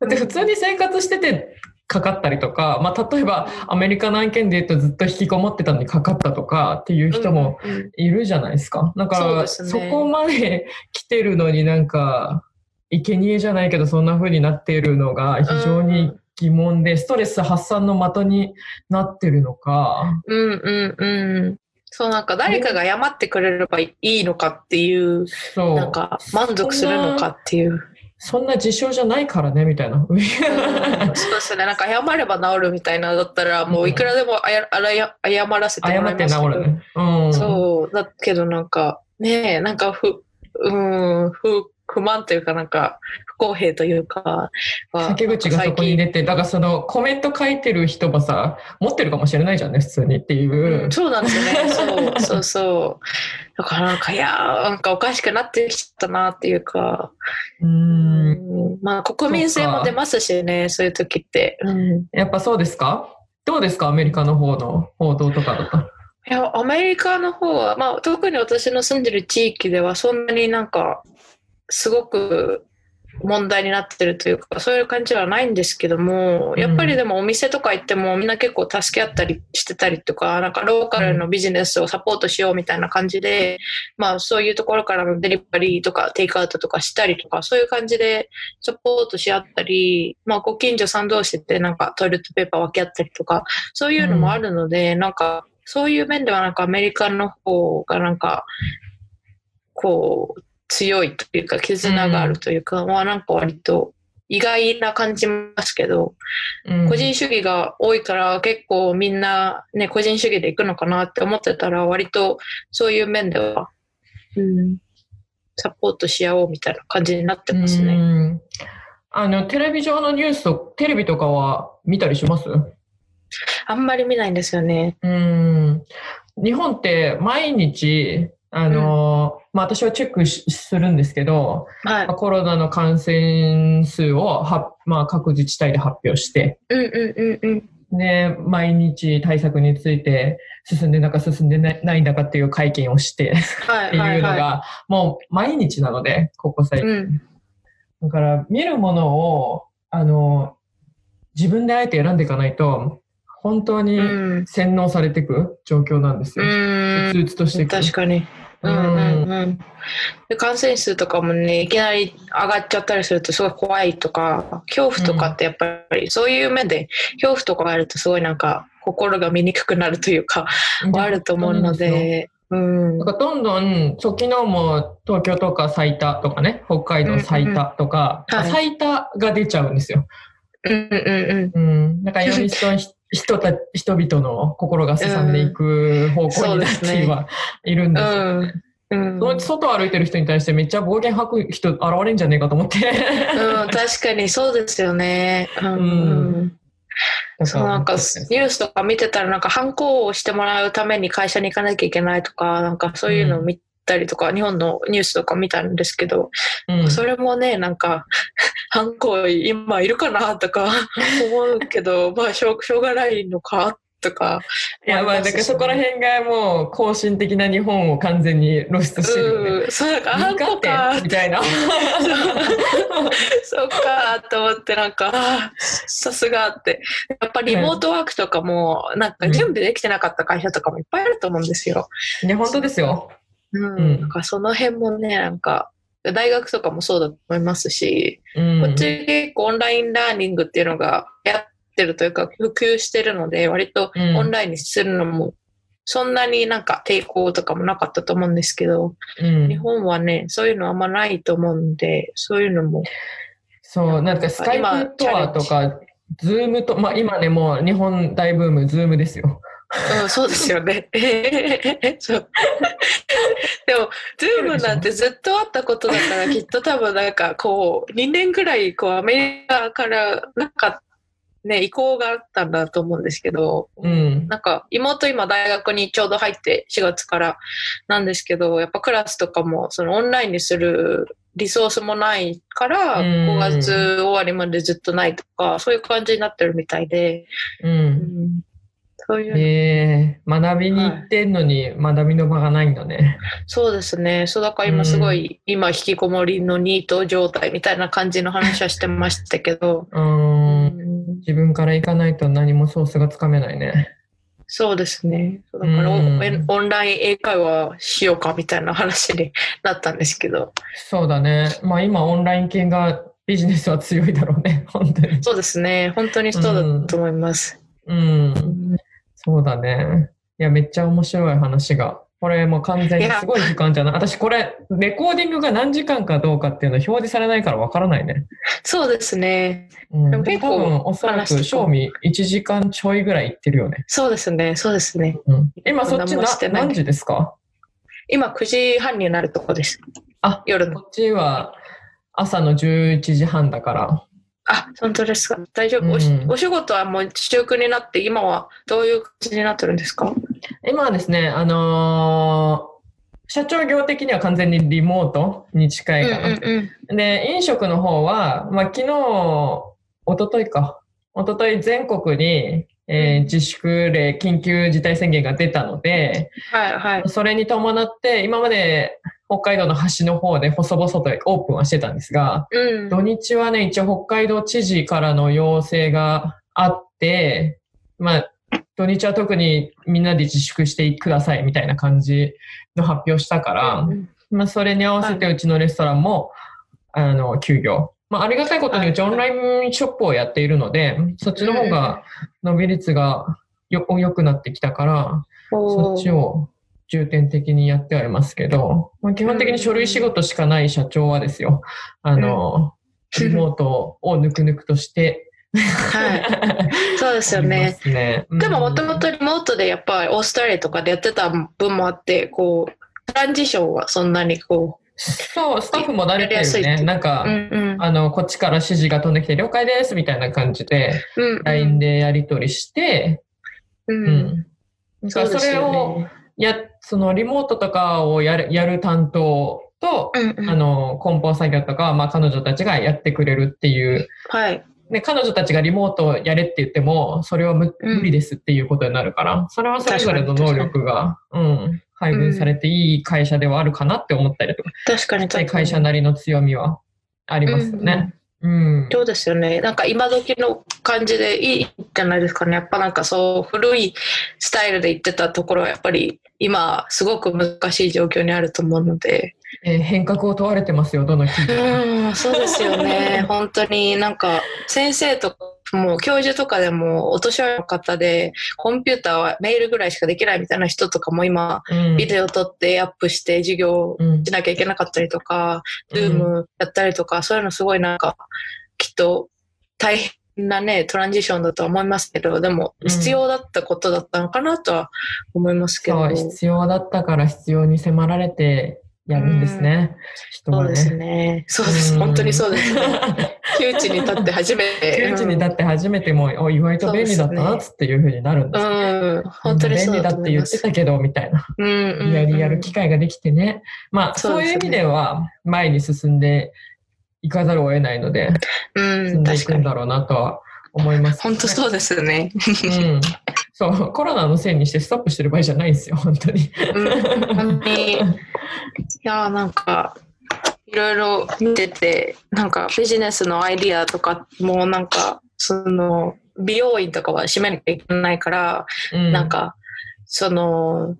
だって普通に生活しててかかったりとか、まあ、例えばアメリカの案件で言うとずっと引きこもってたのにかかったとかっていう人もいるじゃないですか。だからそこまで来てるのになんか生贄じゃないけどそんな風になっているのが非常に疑問で、ストレス発散の的になってるのか。うんうんうん。そうなんか誰かが謝ってくれればいいのかっていう。なんか満足するのかっていう。そんな事象じゃないからね、みたいな。うんそうですね。なんか謝れば治るみたいなだったら、もういくらでもあやあらや謝らせても謝ってらいますけど。治るね。うん。そう。だけどなんか、ねえ、なんかふ、うん、不、不満というかなんか、不公平というか、はけ口がそこに出て、だからそのコメント書いてる人もさ、持ってるかもしれないじゃんね、普通にっていう。うん、そうなんですよね。<laughs> そう、そうそう。だからなんか、いやー、なんかおかしくなってきちゃったなっていうか、うーん。まあ国民性も出ますしね、そういう時って。うんやっぱそうですか？どうですか？アメリカの方の報道とかだと。いや、アメリカの方は、まあ、特に私の住んでる地域では、そんなになんか、すごく問題になってるというか、そういう感じはないんですけども、やっぱりでもお店とか行ってもみんな結構助け合ったりしてたりとか、なんかローカルのビジネスをサポートしようみたいな感じで、まあそういうところからのデリバリーとかテイクアウトとかしたりとか、そういう感じでサポートし合ったり、まあご近所さん同士でなんかトイレットペーパー分け合ったりとか、そういうのもあるので、なんかそういう面ではなんかアメリカの方がなんか、こう、強いというか、絆があるというか、まあなんか割と意外な感じますけど、うん個人主義が多いから結構みんなね、個人主義で行くのかなって思ってたら、割とそういう面では、うん、サポートし合おうみたいな感じになってますうね。んあの、テレビ上のニュースと、テレビとかは見たりします？あんまり見ないんですよね。うん。日本って毎日あの、まあ、私はチェックしするんですけど、はいまあ。コロナの感染数をは、まあ、各自治体で発表して、うんうんうんうん。で、毎日対策について進んでんだか進んでないないんだかっていう会見をしてはいっていうのが、もう毎日なので、ここ最い。近。うん。だから、見るものを、あの、自分であえて選んでいかないと、本当にうん。洗脳されていく状況なんですうよ。んうつうつとしていく。確かに。うんうんうん。で感染数とかもね、いきなり上がっちゃったりするとすごい怖いとか、恐怖とかってやっぱりそういう面で恐怖とかがあるとすごいなんか心が見にくくなるというか、あると思うので、うん。なんかどんどん、そう、昨日も東京とか最多とかね、北海道最多とか、うんうんはい最多が出ちゃうんですよ。うんうんうん。うん。だからより人た人々の心が進んでいく方向になってはいるんですよ。うん。うん、そのうち外歩いてる人に対してめっちゃ暴言吐く人現れんじゃねえかと思って。うん、確かにそうですよね。うん。うんそうなんかニュースとか見てたらなんか反抗をしてもらうために会社に行かなきゃいけないとかなんかそういうのを見たりとか、日本のニュースとか見たんですけど、うんそれもねなんか <laughs> 反抗今いるかなとか <laughs> 思うけど <laughs> まあしょうしょうがないのかとかいや、まあ、だからそこら辺がもう、更新的な日本を完全に露出してるよね。うんそうなんか反いいかみたいな。そうかと思ってなんかさすがってやっぱりリモートワークとかもなんか準備できてなかった会社とかもいっぱいあると思うんですよ。いや、本当ですよ。うんうんなんかその辺もねなんか大学とかもそうだと思いますし、うん。こっち結構オンラインラーニングっていうのがやってるというか普及してるので割とうんオンラインにするのもそんなになんか抵抗とかもなかったと思うんですけど、うん日本はねそういうのあんまないと思うんでそういうのもそう、なんか Skypeとか、 Zoomと、まあ今ね、もう日本大ブーム、 Zoomですよ。うん、そうですよね。<laughs> そう。でも、 Zoomなんてずっとあったことだから、きっと多分なんかこう、2年ぐらいこうアメリカからなんかね、移行があったんだと思うんですけど、うん。なんか妹今大学にちょうど入って4月からなんですけど、やっぱクラスとかもそのオンラインにするリソースもないから、うん5月終わりまでずっとないとか、そういう感じになってるみたいで、う。うんん、そういうのえー、学びに行ってんのに学びの場がないんだね。そうですね。そうだから今すごい、今引きこもりのニート状態みたいな感じの話はしてましたけど、う。うんん、自分から行かないと何もソースがつかめないね。そうですね。だからオうんンオンライン英会話しようかみたいな話になったんですけど、そうだね。まあ今オンライン系がビジネスは強いだろうね。本当に。そうですね。本当にそうだと思います。うん。そうだね。いや、めっちゃ面白い話が。これもう完全にすごい時間じゃない？私これ、レコーディングが何時間かどうかっていうの表示されないからわからないね。そうですね。うん、でも結構多分おそらく賞味1時間ちょいぐらいいってるよね。そうですね。そうですね。うん、今そっちな何時ですか？今9時半になるとこです。あ、夜の。こっちは朝の11時半だから。あ、本当ですか。大丈夫。うんお仕事はもう中空になって、今はどういう感じになってるんですか？今はですね、あのー社長業的には完全にリモートに近いかな。うんで、飲食の方は、まあ、昨日、一昨日か。一昨日全国に、えー自粛令、緊急事態宣言が出たので、はいはい。それに伴って、今まで北海道の端の方で細々とオープンはしてたんですが、うん。土日はね、一応北海道知事からの要請があって、まあ、土日は特にみんなで自粛してくださいみたいな感じの発表したから、うんまあ、それに合わせてうちのレストランも、あの、休業。まあ、ありがたいことにうちオンラインショップをやっているので、そっちの方が伸び率がよ良くなってきたから、そっちを重点的にやってはいますけど、まあ、基本的に書類仕事しかない社長はですよ、あの、リモートをぬくぬくとして、はい。そうですよね。すね。でももうんともとリモートでやっぱりオーストラリアとかでやってた分もあって、こう、トランジションはそんなにこそう、スタッフも慣れてるよね。なんか、う、うんうん。あの、こっちから指示が飛んできて、了解ですみたいな感じで、うんうん LINE でやり取りして、う。うんん。だからそれをね。やっそのリモートとかをやるやる担当と、うんうんあの、梱包作業とかは、まあ彼女たちがやってくれるっていう。はい。で、彼女たちがリモートをやれって言っても、それは無,、理ですっていうことになるから、それはそれぞれの能力が、うん、配分されていい会社ではあるかなって思ったりとか、確かに確かに。会社なりの強みはありますよね。うん。そうですよね。なんか今時の感じでいいんじゃないですかね。やっぱなんかそう古いスタイルで言ってたところはやっぱり今すごく難しい状況にあると思うので。えー変革を問われてますよ、どの企業も。うん、そうですよね。<laughs> 本当になんか先生とかも教授とかでもお年寄りの方でコンピューターはメールぐらいしかできないみたいな人とかも今うん。ビデオ撮ってアップして授業うんしなきゃいけなかったりとか、ズームやったりとか、そういうのすごいなんか、きっと大変なね、トランジションだとは思いますけど、でもうん。必要だったことだったのかなとは思いますけど。そう、必要だったから必要に迫られてやるんですね。人はそうですね。ね。そうです。本当にそうですね。<laughs> 窮地に立って初めて。窮地に立って初めても、お意外と便利だったなっつっていうふうになるんです。うん、本当に便利だって言ってたけど、みたいな。うんうんうんリアルやる機会ができてね。まあ、そういう意味では、前に進んでいかざるを得ないので、うん、進んでい。くんだろうなとは思います、本当そうですよね。うん。そう、コロナのせいにしてストップしてる場合じゃないんですよ、本当に。うん、本当に。いやーなんか、いろいろ見てて、なんかビジネスのアイディアとかもなんか、その、美容院とかは閉めなきゃいけないから、うんなん、か、その、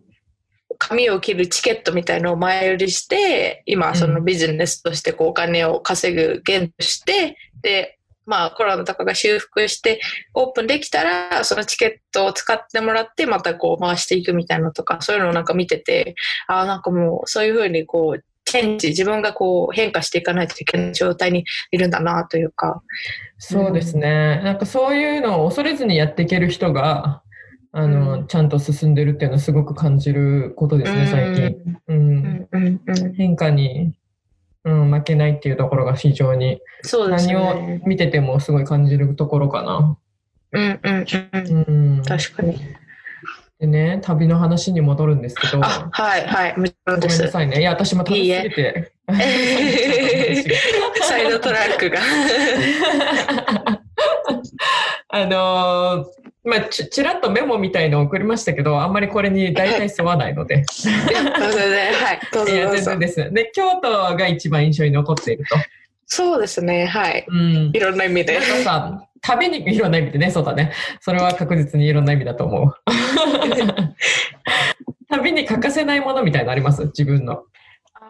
髪を切るチケットみたいのを前売りして、今そのビジネスとしてこうお金を稼ぐ源として、で、まあコロナとかが修復してオープンできたら、そのチケットを使ってもらってまたこう回していくみたいなのとか、そういうのをなんか見てて、ああ、なんかもうそういうふうにこう、チェンジ、自分がこう変化していかないといけない状態にいるんだなというか。そうですね。なんかそういうのを恐れずにやっていける人が、あの、うんちゃんと進んでるっていうのはすごく感じることですね、最近。うん。うんうんうん。変化に、うん、負けないっていうところが非常に、そうです何をね。見ててもすごい感じるところかな。うんうんうん。うん。確かに。でね、旅の話に戻るんですけど、あ、はいはい。もちろんごめん。なさいね。いや、私も楽しすぎて。<laughs> サイドトラックが。<laughs> あのーまあ、ち、ちらっとメモみたいのを送りましたけど、あんまりこれに大体沿わないので。そうですね。はい。どうぞいや、どうぞ全然。です。で、京都が一番印象に残っていると。そうですね。はい。うん。いろんな意味でなん。かさ、旅に、いろんな意味でね、そうだね。それは確実にいろんな意味だと思う。<laughs> 旅に欠かせないものみたいなのあります？自分の。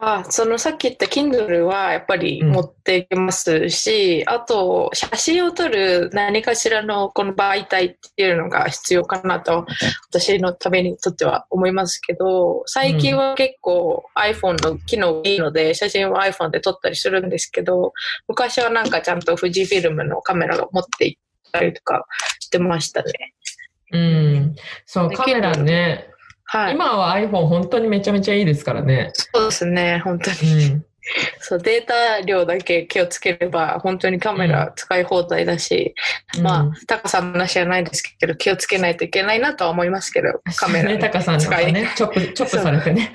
あそのさっき言った Kindle はやっぱり持っていきますし、あと写真を撮る何かしらのこの媒体っていうのが必要かなと私のためにとっては思いますけど最近は結構 iPhone の機能がいいので写真は iPhone で撮ったりするんですけど昔はなんかちゃんと富士フィルムのカメラを持って行ったりとかしてましたね。うん。そう、でカメラね。はい。今は iPhone 本当にめちゃめちゃいいですからね。そうですね、本当に。うん。そう、データ量だけ気をつければ、本当にカメラ使い放題だし、まうんあ、タカさんの話じゃないですけど、気をつけないといけないなとは思いますけど、カメラ。ね、タカさんとか使いね、チョップ、チョップされてね。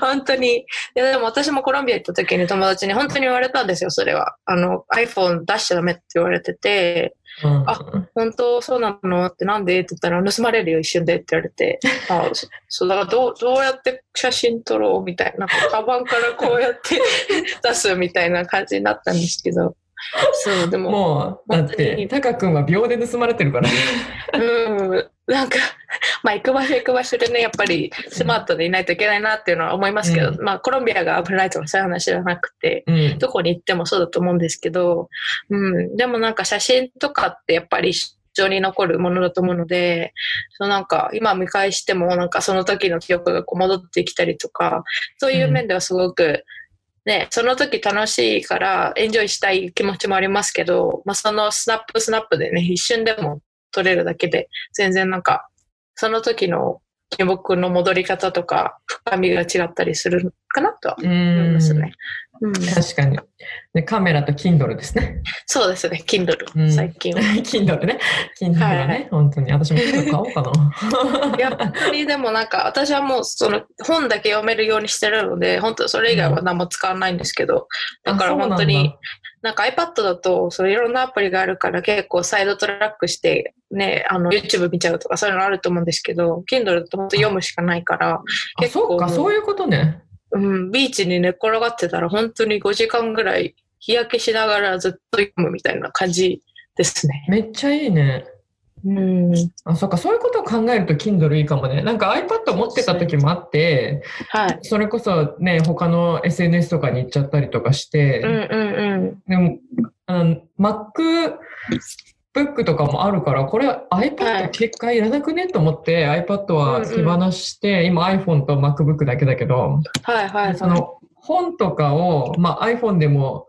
本当に。いや、でも私もコロンビア行った時に友達に本当に言われたんですよ、それは。あの、iPhone 出しちゃダメって言われてて、うん。あ本当そうなのってなんで？って言ったら盗まれるよ一瞬でって言われて、<laughs> あそそうだからどうどうやって写真撮ろうみたいな、なんかカバンからこうやって <laughs> 出すみたいな感じになったんですけど、<laughs> そう、でも、もう、だって、にタカ君は秒で盗まれてるからね。うん、なんか、まあ行く場所行く場所でね、やっぱりスマートでいないといけないなっていうのは思いますけど、うまあコロンビアが危ないとかそういう話じゃなくて、うん。どこに行ってもそうだと思うんですけど、うん、でもなんか写真とかってやっぱり一生に残るものだと思うので、そのなんか今見返してもなんかその時の記憶がこう戻ってきたりとか、そういう面ではすごく、ね、その時楽しいからエンジョイしたい気持ちもありますけど、まあそのスナップスナップでね、一瞬でも撮れるだけで、全然なんか、その時の記憶の戻り方とか、深みが違ったりするかなとはう思いますね。うん、確かに。で、カメラと Kindle ですね。そうですね、Kindle、うん最近は。<laughs> Kindle ね。Kindle はいはね。本当に。私も Kindle 買おうかな。<laughs> やっぱりでもなんか私はもうその本だけ読めるようにしてるので本当それ以外は何も使わないんですけど、だから本当になんか iPad だとそれいろんなアプリがあるから結構サイドトラックしてねあの YouTube 見ちゃうとかそういうのあると思うんですけど Kindle だと本当読むしかないから、あ、結構そうか、そういうことね。うん、ビーチに寝っ転がってたら本当に5時間ぐらい日焼けしながらずっと読むみたいな感じですね。めっちゃいいね。うん、あ、そっか、そういうことを考えると Kindle いいかもね。なんか iPad 持ってた時もあって、はい。それこそね、他の SNS とかに行っちゃったりとかして、うんうんうん。でも、あの、MacBook とかもあるから、これは iPad い結果いらなくねと思って、iPad は手放して、今 iPhone と MacBook だけだけど、はいはい、はい。その本とかを、まあ、iPhone でも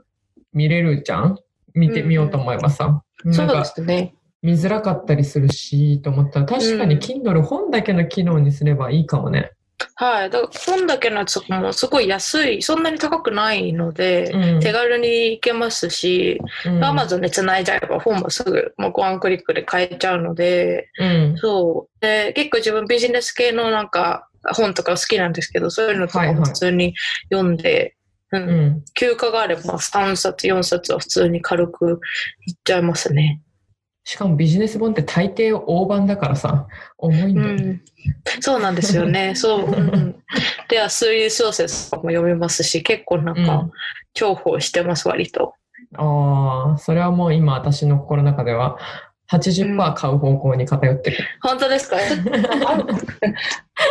見れるじゃん？見てみようと思えばさ。そうでなんかすね。見づらかったりするし、と思ったら、確かにうん Kindle 本だけの機能にすればいいかもね。はい。だから本だけのやつもすごい安い、そんなに高くないので、うん手軽に行けますし、うんアマゾンで繋いじゃえば本もすぐもうワンクリックで買えちゃうので、うん。そう。で、結構自分ビジネス系のなんか本とか好きなんですけど、そういうのとかも普通に読んで、うんうん。休暇があれば3冊、4冊は普通に軽くいっちゃいますね。しかもビジネス本って大抵大判だからさ、重いんうだよね。ん。そうなんですよね。<laughs> そう。うん、では、推理小説も読めますし、結構なんかうん、重宝してます、割と。ああ、それはもう今私の心の中では80%買う方向に偏ってる。本当ですか？<laughs>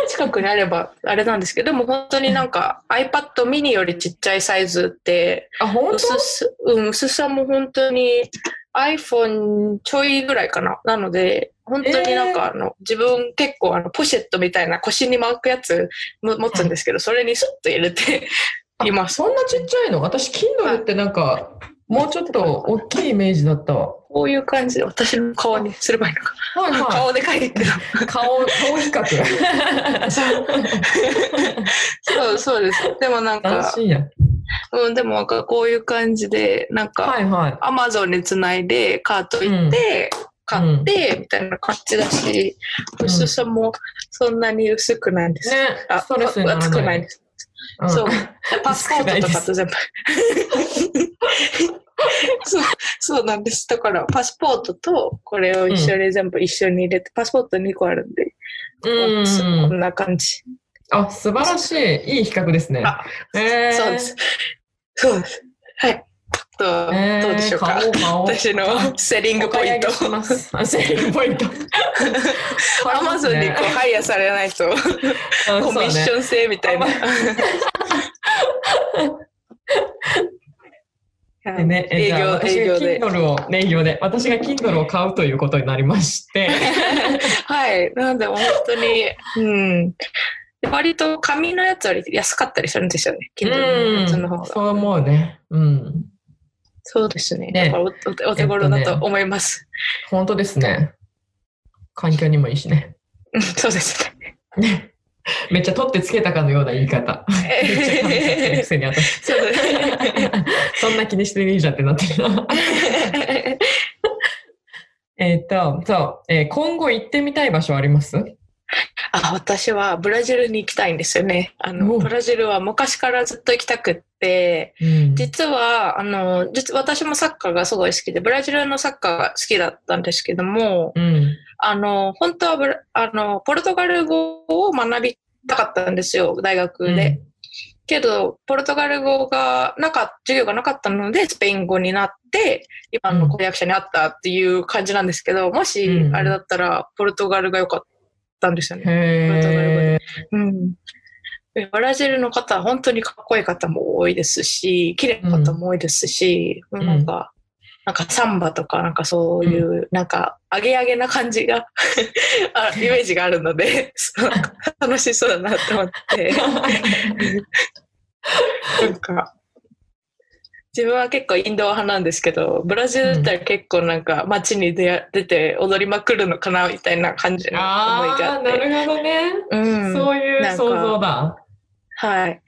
近くにあればあれなんですけど、でも本当になんか iPad mini よりちっちゃいサイズって、あ、本薄す、うん、薄さも本当に iPhone ちょいぐらいかな。なので、本当になんかあの、自分結構あの、ポシェットみたいな腰に巻くやつも持つんですけど、それにスッと入れています。そんなちっちゃいの？私、Kindle ってなんか、もうちょっと大きいイメージだったわ。こういう感じで私の顔にすればいいのか。はいは顔でかいけど。い。顔、顔比較。そう、そうです。でもなん楽か、しいやん。うん、でもなんかこういう感じで、なんか、はいはい。アマゾンにつないで、カート行って、買って、みたいな感じだし、うん薄さもそんなに薄くないんです。ね、あストレスにならない。厚くないです。うんそう。<laughs> パスポートとかと全部。そう、そうなんです。だから、パスポートとこれを一緒に全部一緒に入れて、パスポート2個あるんで、うんこんな感じ。あ、素晴らしい。いい比較ですね。あえーそうです。そうです。はい。どうえーどうでしょうか？私のセリングポイント <laughs> セリングポイント。<laughs> アマゾンにこうハイヤーされないと、うんコミッション制みたいな。<laughs> でね、え営業、営業で。Kindle を、ね、営業で、私が Kindle を買うということになりまして、はい。なんでも本当に、うん。割と紙のやつより安かったりするんですよね。う Kindle のやつの方ん、が。そう思うね。うん。そうですね。ねおおお手頃だと思います。本当ですね。環境にもいいしね。うんそうですね。ね。めっちゃ取ってつけたかのような言い方。めっちゃ感謝してるくせに私。そんな気にしていいじゃんってなってるな。<laughs> えっと、そう、えー今後行ってみたい場所あります？あ、私はブラジルに行きたいんですよね。あおの、ブラジルは昔からずっと行きたくって、うん。実は、あの、実私もサッカーがすごい好きで、ブラジルのサッカーが好きだったんですけども、うん。あの、本当はブラあの、ポルトガル語を学びたかったんですよ、大学で。けど、ポルトガル語がなかっ授業がなかったので、スペイン語になって、今の婚約者に会ったっていう感じなんですけど、もしう、んあれだったら、ポルトガルが良かったんですよね。へえ。うん。でブラジルの方は本当にかっこいい方も多いですし、綺麗な方も多いですし、ん。なんか、なんかサンバとか、なんかそういう、なんか、アゲアゲな感じが <laughs> あ、イメージがあるので、<laughs> 楽しそうだなと思って、<laughs> なんか、自分は結構インドア派なんですけど、ブラジルだったら結構なんか街に出出て踊りまくるのかなみたいな感じの思いがあああ、って。なるほどね。うんそういう想像だ。はい。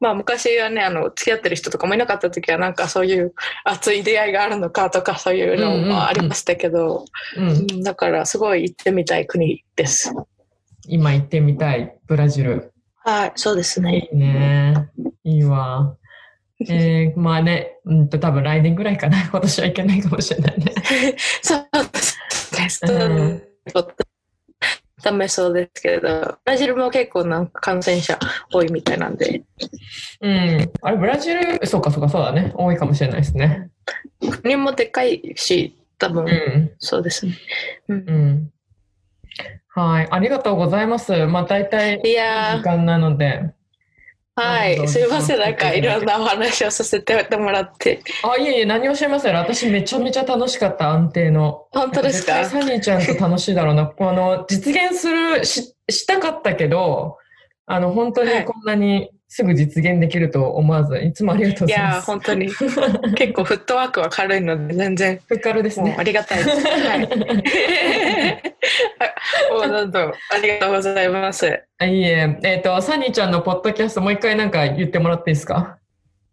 まあ昔はね、あの、付き合ってる人とかもいなかった時はなんかそういう熱い出会いがあるのかとかそういうのもありましたけど、うん。うんだからすごい行ってみたい国です。今行ってみたい、ブラジル。はい、そうですね。いいね。いいわ。<laughs> えー、まあね、うんと多分来年ぐらいかな。<laughs> 今年は行けないかもしれないね。<laughs> そうですね。うんダメそうですけど、ブラジルも結構なんか感染者多いみたいなんで、うん。あれ、ブラジル、そうかそうかそうだね。多いかもしれないですね。国もでかいし、多分、うん。そうですね。うんうん。はい。ありがとうございます。まあ大体、時間なので。ー、はい、すいません、なんかいろんなお話をさせてもらって。あ、いえいえ、何をおっしゃいますよ。私めちゃめちゃ楽しかった、安定の。本当ですか？サニーちゃんと楽しいだろうな。あの、実現する、し、したかったけど、あの、本当にはいこんなにすぐ実現できると思わず、いつもありがとうごいやー、ざいます。本当に。結構フットワークは軽いので、全然、ふっかるですねあ。りがたいです。はい。<laughs> もうありがとうございます。あいいえ、えっ、と、サニーちゃんのポッドキャストもう一回なんか言ってもらっていいですか？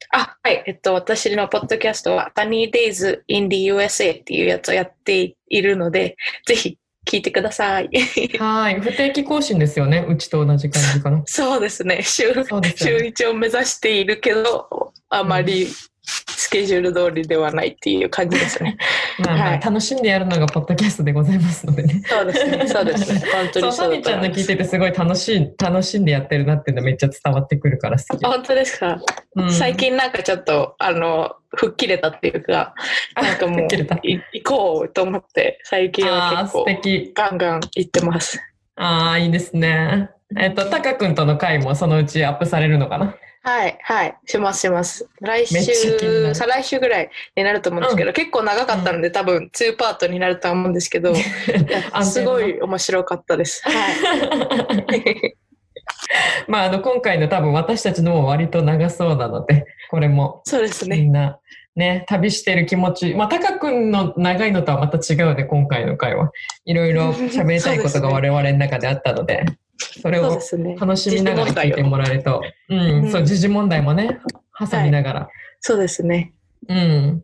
あ、はい。えっと、私のポッドキャストは Funny Days in the USA っていうやつをやっているので、ぜひ聞いてください。<laughs> はい。不定期更新ですよね。うちと同じ感じかな。<laughs> そうですね。週、すよ週ね。一を目指しているけど、あまりスケジュール通りではないっていう感じですね。<laughs> まあまあ、はい楽しんでやるのがポッドキャストでございますのでね。そうですね。そうですね。本当にそうサニーちゃんの聞いててすごい楽しい、楽しんでやってるなっていうのめっちゃ伝わってくるから好き。本当ですか、うん最近なんかちょっと、あの、吹っ切れたっていうか、<laughs> なんかもう、行こうと思って、最近は結構、敵。ガンガン行ってます。ああ、いいですね。えっと、タカ君との回もそのうちアップされるのかな？はい、はい、します、します。来週、再来週ぐらいになると思うんですけど、結構長かったので、多分2パートになるとは思うんですけど、<laughs> すごい面白かったです。はい。<laughs> まあ、あの、今回の多分私たちのも割と長そうなので、これもそうですね。みんな、ね、旅してる気持ち。まあ、タカ君の長いのとはまた違うね、今回の回は。いろいろ喋りたいことが <laughs> 我々の中であったので、それを。楽しみながら聞いてもらえると、うん、うんそう、時事問題もね、挟みながら、そうですね。うん、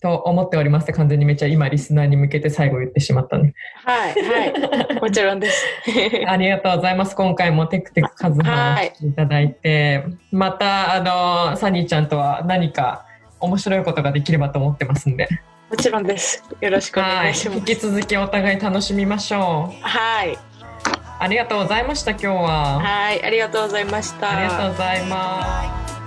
と思っております完全にめっちゃ今リスナーに向けて最後言ってしまったね。はい、はい。<laughs> もちろんです。<laughs> ありがとうございます。今回もテクテクカズハはいいただいて、また、あの、サニーちゃんとは何か面白いことができればと思ってますんで、もちろんです。よろしくおはい願いします。引き続きお互い楽しみましょう。はい。ありがとうございました、今日は。はい。ありがとうございました。ありがとうございます。